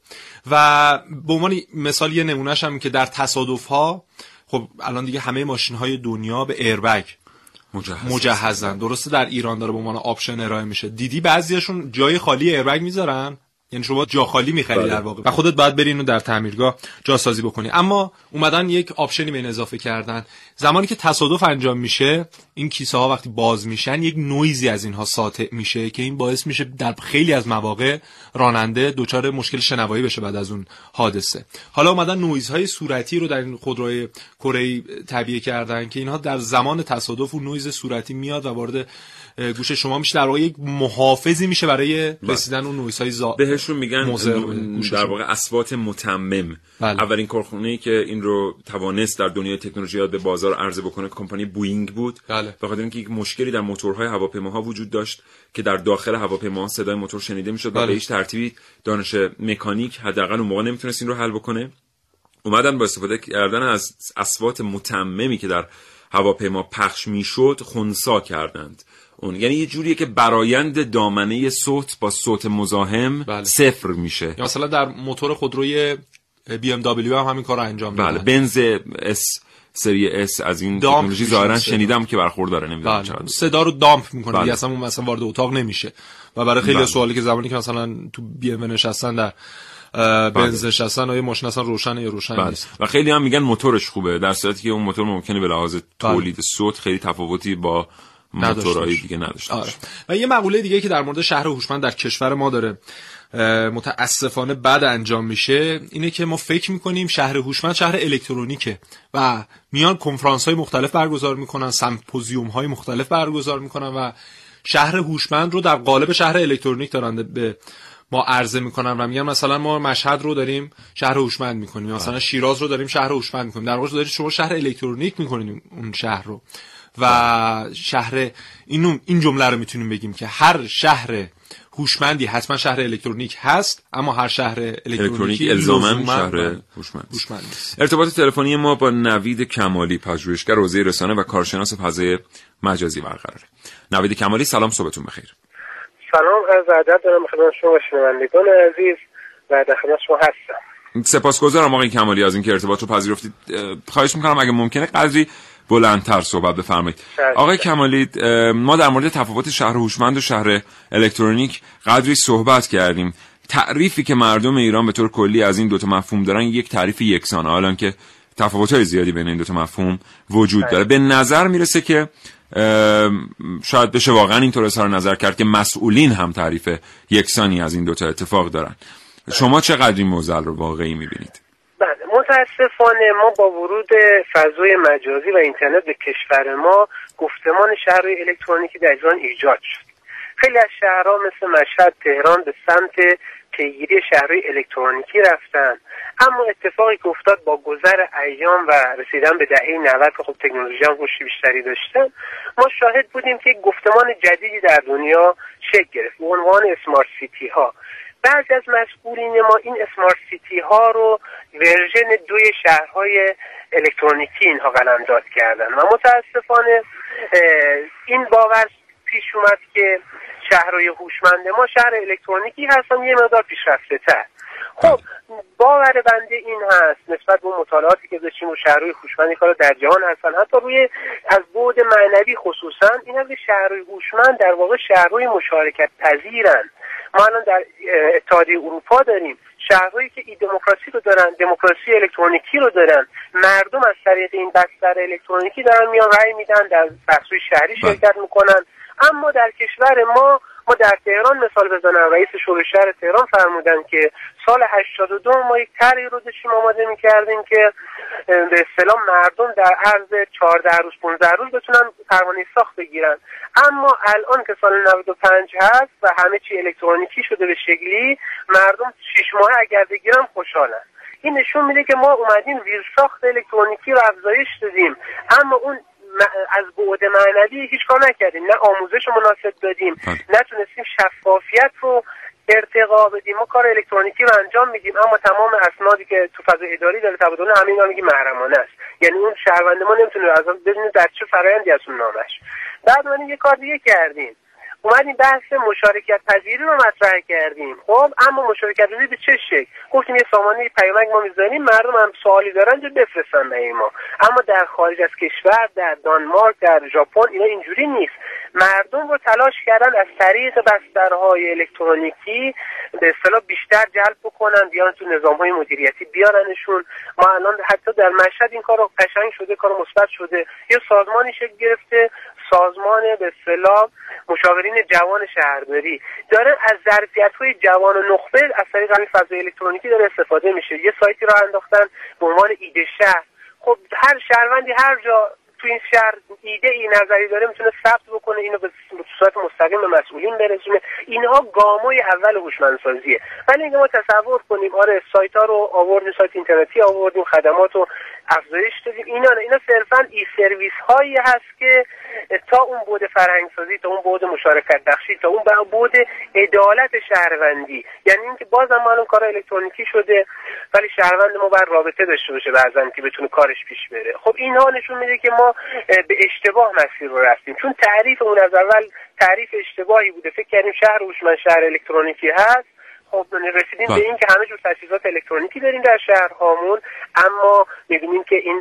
و به عنوان مثال یه نمونهش هم که در تصادف ها خب الان دیگه همه ماشین های دنیا به airbag مجهز مجهزن. درسته در ایران داره به عنوان option ارائه میشه. دیدی بعضیاشون جای خالی airbag می‌ذارن؟ یعنی شما جا خالی می‌خری بله. در واقع. و خودت باید بری اینو در تعمیرگاه جاسازی بکنی. اما اومدن یک option ی بهش اضافه کردن. زمانی که تصادف انجام میشه این کیسه ها وقتی باز میشن یک نویزی از اینها ساطع میشه که این باعث میشه در خیلی از مواقع راننده دچار مشکل شنوایی بشه بعد از اون حادثه. حالا اومدن نویزهای صورتی رو در این خودروی کره تعبیه کردن که اینها در زمان تصادف و نویز صورتی میاد و وارد گوش شما میشه در واقع یک محافظی میشه برای بله. رسیدن اون نویز های زا... بهشون میگن در واقع اصوات متمم بله. اولین کارخونه که این رو توانست در دنیای تکنولوژی به بازار عرضه بکنه کمپانی بوینگ بود بله. به خاطر اینکه یک مشکلی در موتورهای هواپیماها وجود داشت که در داخل هواپیما صدای موتور شنیده می‌شد بله. و به هیچ ترتیبی دانش مکانیک حداقل اون موقع نمی‌تونست این رو حل بکنه اومدن با استفاده کردن از اصوات متممی که در هواپیما پخش می‌شد خونسا کردند اون یعنی یه جوریه که برایند دامنه صوت با صوت مزاحم بله. صفر میشه یا مثلا در موتور خودروی BMW هم همین کار انجام میدن بله بنز اس سری S از این تکنولوژی ظاهرا شنیدم که برخورداره نمی‌دونم بله. صدا رو دامپ می‌کنه بله. اصلا مثلا وارد اتاق نمیشه و برای خیلی بله. سوالی که زمانی که مثلا تو بی ام نشستن در بنز بله. نشستن و ماشین اصلا روشن یا روشن بله. نیست و خیلی هم میگن موتورش خوبه در صورتی که اون موتور ممکنه به لحاظ. تولید بله. صوت خیلی تفاوتی با موتورهای دیگه نداشته آره. و یه مقوله دیگه که در مورد شهر هوشمند در کشور ما داره متاسفانه بعد انجام میشه اینه که ما فکر می‌کنیم شهر هوشمند شهر الکترونیکه و میان کنفرانس های مختلف برگزار می‌کنن سمپوزیوم های مختلف برگزار می‌کنن و شهر هوشمند رو در قالب شهر الکترونیک دارن به ما عرضه می‌کنن و میگن مثلا ما مشهد رو داریم شهر هوشمند می‌کنیم مثلا بله. شیراز رو داریم شهر هوشمند می‌کنیم در واقع دارید شما شهر الکترونیک می‌کنید اون شهر رو و شهر اینو این جمله رو می‌تونیم بگیم که هر شهر هوشمندی حتما شهر الکترونیک هست اما هر شهر الکترونیکی الزاما شهر هوشمند. ارتباط تلفنی ما با نوید کمالی پژوهشگر حوزه رسانه و کارشناس فضای مجازی برقراره. نوید کمالی سلام صبحتون بخیر. سلام از ادب دارم خدمت شما شنوندگان عزیز و در خدمت شما هستم. سپاسگزارم آقای کمالی از اینکه ارتباط رو پذیرفتید. خواهش می‌کنم اگه ممکنه قدری بلندتر صحبت بفرمایید. آقای کمالی ما در مورد تفاوت شهر هوشمند و شهر الکترونیک قدری صحبت کردیم. تعریفی که مردم ایران به طور کلی از این دوتا مفهوم دارن یک تعریف یکسانه. حالا که تفاوت های زیادی بین این دوتا مفهوم وجود داره. به نظر می‌رسه که شاید بشه واقعا اینطور اظهار نظر کرد که مسئولین هم تعریف یکسانی از این دوتا اتفاق دارن. شما چقدر این موزل رو واقعی می‌بینید؟ متاسفانه ما با ورود فضای مجازی و اینترنت به کشور ما گفتمان شهر الکترونیکی در ایران ایجاد شد. خیلی از شهرها مثل مشهد تهران به سمت پیگیری شهرهای الکترونیکی رفتن. اما اتفاقی که افتاد با گذر ایام و رسیدن به دهه 90 که خب تکنولوژی هم رشد بیشتری داشتن ما شاهد بودیم که گفتمان جدیدی در دنیا شکل گرفت. به عنوان smart city ها. بعضی از مسئولین ما این smart city ها رو version دوی شهرهای الکترونیکی اینها قلمداد کردن و متاسفانه این باور پیش اومد که شهرهای هوشمند ما شهر الکترونیکی هستن یه مقدار پیشرفته تر. خب باور بنده این هست. نسبت به مطالعاتی که داشتیم و شهرهای هوشمندی کار در جهان هستن. حتی روی از بعد معنوی خصوصا این که شهرهای هوشمند در واقع شهرهای مشارکت پذیرن. ما الان در اتحادیه اروپا داریم. شهرهایی که ای دموکراسی رو دارن دموکراسی الکترونیکی رو دارن. مردم از طریق این بستر الکترونیکی دارن میان رأی میدن در بحث‌های شهری شرکت می‌کنن. اما در کشور ما ما در تهران مثال بزنم رئیس شورای شهر تهران فرمودن که سال 82 ما یک طرحی رو داشتیم آماده می‌کردیم که به اصطلاح مردم در عرض 14 روز 15 روز بتونن پروانه ساخت بگیرن. اما الان که سال 95 هست و همه چی الکترونیکی شده به شکلی مردم 6 ماه اگر بگیرن خوشحالن. این نشون میده که ما اومدیم ساخت الکترونیکی رو افزایش دادیم. اما اون از بعد معنوی هیچ کار نکردیم. نه آموزش مناسب دادیم. نتونستیم شفافیت رو ارتقا بدیم. ما کار الکترونیکی رو انجام میدیم. اما تمام اسنادی که تو فضای اداری داره تبادل همین میگی محرمانه است. یعنی اون شهروند ما نمی‌تونه از بدون در چه فرایندی از اون نامش. بعد ما یه کار دیگه کردیم. اومدیم بحث مشارکت پذیری رو مطرح کردیم. خب اما مشارکت پذیری به چه شکل؟ گفتیم یه سامانه پیامک ما می‌ذاریم مردم هم سوالی دارن جو بفرستن به ما. اما در خارج از کشور در دانمارک در ژاپن اینا اینجوری نیست. مردم رو تلاش کردن از طریق بسترهای الکترونیکی به اصطلاح بیشتر جلب بکنن بیان تو نظام های مدیریتی بیارنشون. ما الان حتی در مشهد این کار قشنگ شده کار مثبت شده. یه سازمانی شکل گرفته. سازمان به اصطلاح مشاورین جوان شهرداری. داره از ظرفیت های جوان و نخبه از طریق همین فضای الکترونیکی داره استفاده میشه. یه سایتی را انداختن به عنوان ایده شهر. خب هر شهروندی هر جا تو این شهر ایده ای نظری داره می‌تونه ثبت بکنه اینو به صورت مستقیم به مسئولین برسونه. اینها گامای اول هوشمندسازیه. ولی اینکه ما تصور کنیم آره سایت ها رو آوردیم سایت اینترنتی آوردیم خدمات رو افزایش دادیم. اینا اینا صرفا ای سرویس هایی هست که تا اون بود فرهنگ سازی تا اون بود مشارکت بخشی تا اون بود عدالت شهروندی. یعنی اینکه بازم معلوم کار الکترونیکی شده ولی شهروند ما بر رابطه داشته باشه بعضا که بتونه کارش پیش بره. خب اینها نشون میده که ما به اشتباه مسیر رو رفتیم. چون تعریف اون از اول تعریف اشتباهی بوده. فکر کردیم شهر هوشمند شهر الکترونیکی هست. خب رسیدیم به این که همه جور تجهیزات الکترونیکی داریم در شهرهامون اما می‌بینیم که این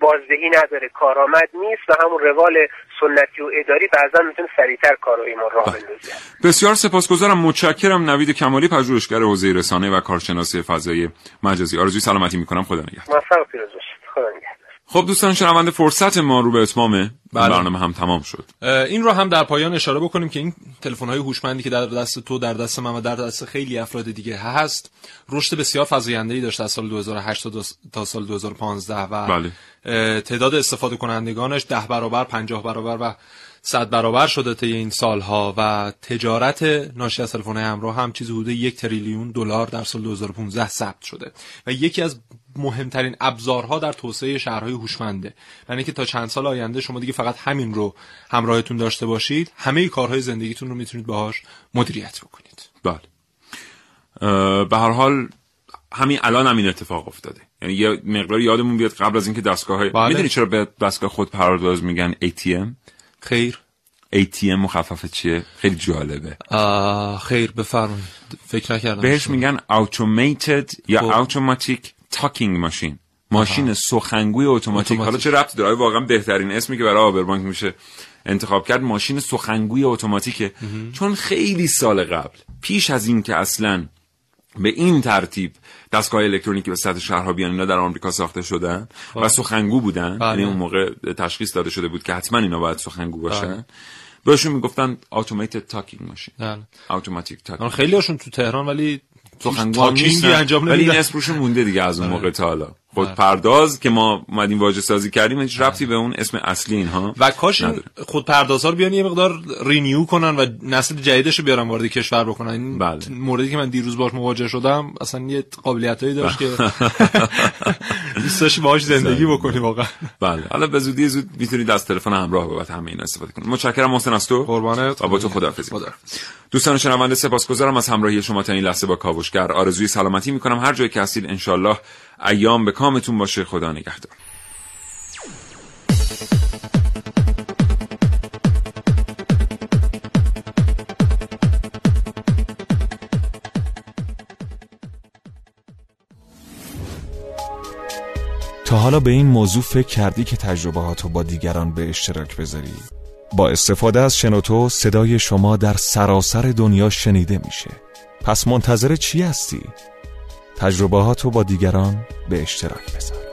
بازدهی نداره کارآمد نیست و همون روال سنتی و اداری بعضا می‌تونه سریعتر کارهای ما راه بندازه. بسیار سپاسگزارم. متشکرم. نوید کمالی پژوهشگر حوزه رسانه و کارشناسی فضای مجازی. آرزوی سلامتی می‌کنم. خدا نگهدار. خدا نگهدار. خب دوستان شنونده فرصت ما رو به اتمامه بله. برنامه هم تمام شد این رو هم در پایان اشاره بکنیم که این تلفن های هوشمندی که در دست تو در دست من و در دست خیلی افراد دیگه هست رشد بسیار فزاینده ای داشته از سال 2008 تا سال 2015 و بله. تعداد استفاده کنندگانش ده برابر 50 برابر و صد برابر شده طی این سالها و تجارت ناشی از تلفن همراه هم چیزی حدود یک تریلیون دلار در سال 2015 ثبت شده و یکی از مهمترین ابزارها در توسعه شهرهای هوشمنده. یعنی که تا چند سال آینده شما دیگه فقط همین رو همراهتون داشته باشید همه کارهای زندگیتون رو می‌تونید باهاش مدیریت بکنید. بله. به هر حال همین الان همین اتفاق افتاده. یعنی یه مقدار یادمون بیاد قبل از اینکه دستگاه های بله. می‌دونی چرا به دستگاه خود پرداز میگن ATM خیر. ATM مخفف چیه؟ خیلی جالبه. خیر بفرمایید. فکر نکردم بهش میگن automated یا خب. automatic talking machine. ماشین سخنگوی اتوماتیک. حالا چه ربطی داره؟ واقعا بهترین اسمی که برای آبربانک میشه انتخاب کرد ماشین سخنگوی اتوماتیکه. چون خیلی سال قبل پیش از این که اصلا به این ترتیب دستگاه الکترونیکی به سطح شهرها بیان اینا در آمریکا ساخته شدن و سخنگو بودن. بله. یعنی اون موقع تشخیص داده شده بود که حتما اینا باید سخنگو باشن. بله. بهشون می‌گفتن automated talking ماشین automatic talking خیلی هاشون تو تهران ولی سخنگو هم تاکینگی نیستن. انجام ولی این اسمشون مونده دیگه از اون موقع تا حالا خودپرداز که ما اومدیم واژه سازی کردیم هیچ ربطی به اون اسم اصلی اینها و کاش این نداره. خودپردازها رو بیان یه مقدار رینیو کنن و نسل جدیدش رو بیارن وارد کشور بکنن. این بله. موردی که من دیروز باش مواجه شدم اصلا یه قابلیتایی داشت که دوست داشتی باهاش زندگی بکنی واقعا. بله. حالا به زودی زود می‌تونید از تلفن همراه بابت همه اینا استفاده کنید. متشکرم محسن از تو قربانت. و با تو خداحافظی. دوستان شنونده سپاسگزارم از همراهی شما تا این لحظه با کاوشگر. آرزوی سلامتی می‌کنم. هر جایی که هستید انشالله ایام به کامتون باشه خدا نگهدار تا حالا به این موضوع فکر کردی که تجربهاتو با دیگران به اشتراک بذاری؟ با استفاده از شنوتو صدای شما در سراسر دنیا شنیده میشه پس منتظر چی هستی؟ تجربهاتو با دیگران به اشتراک بذار.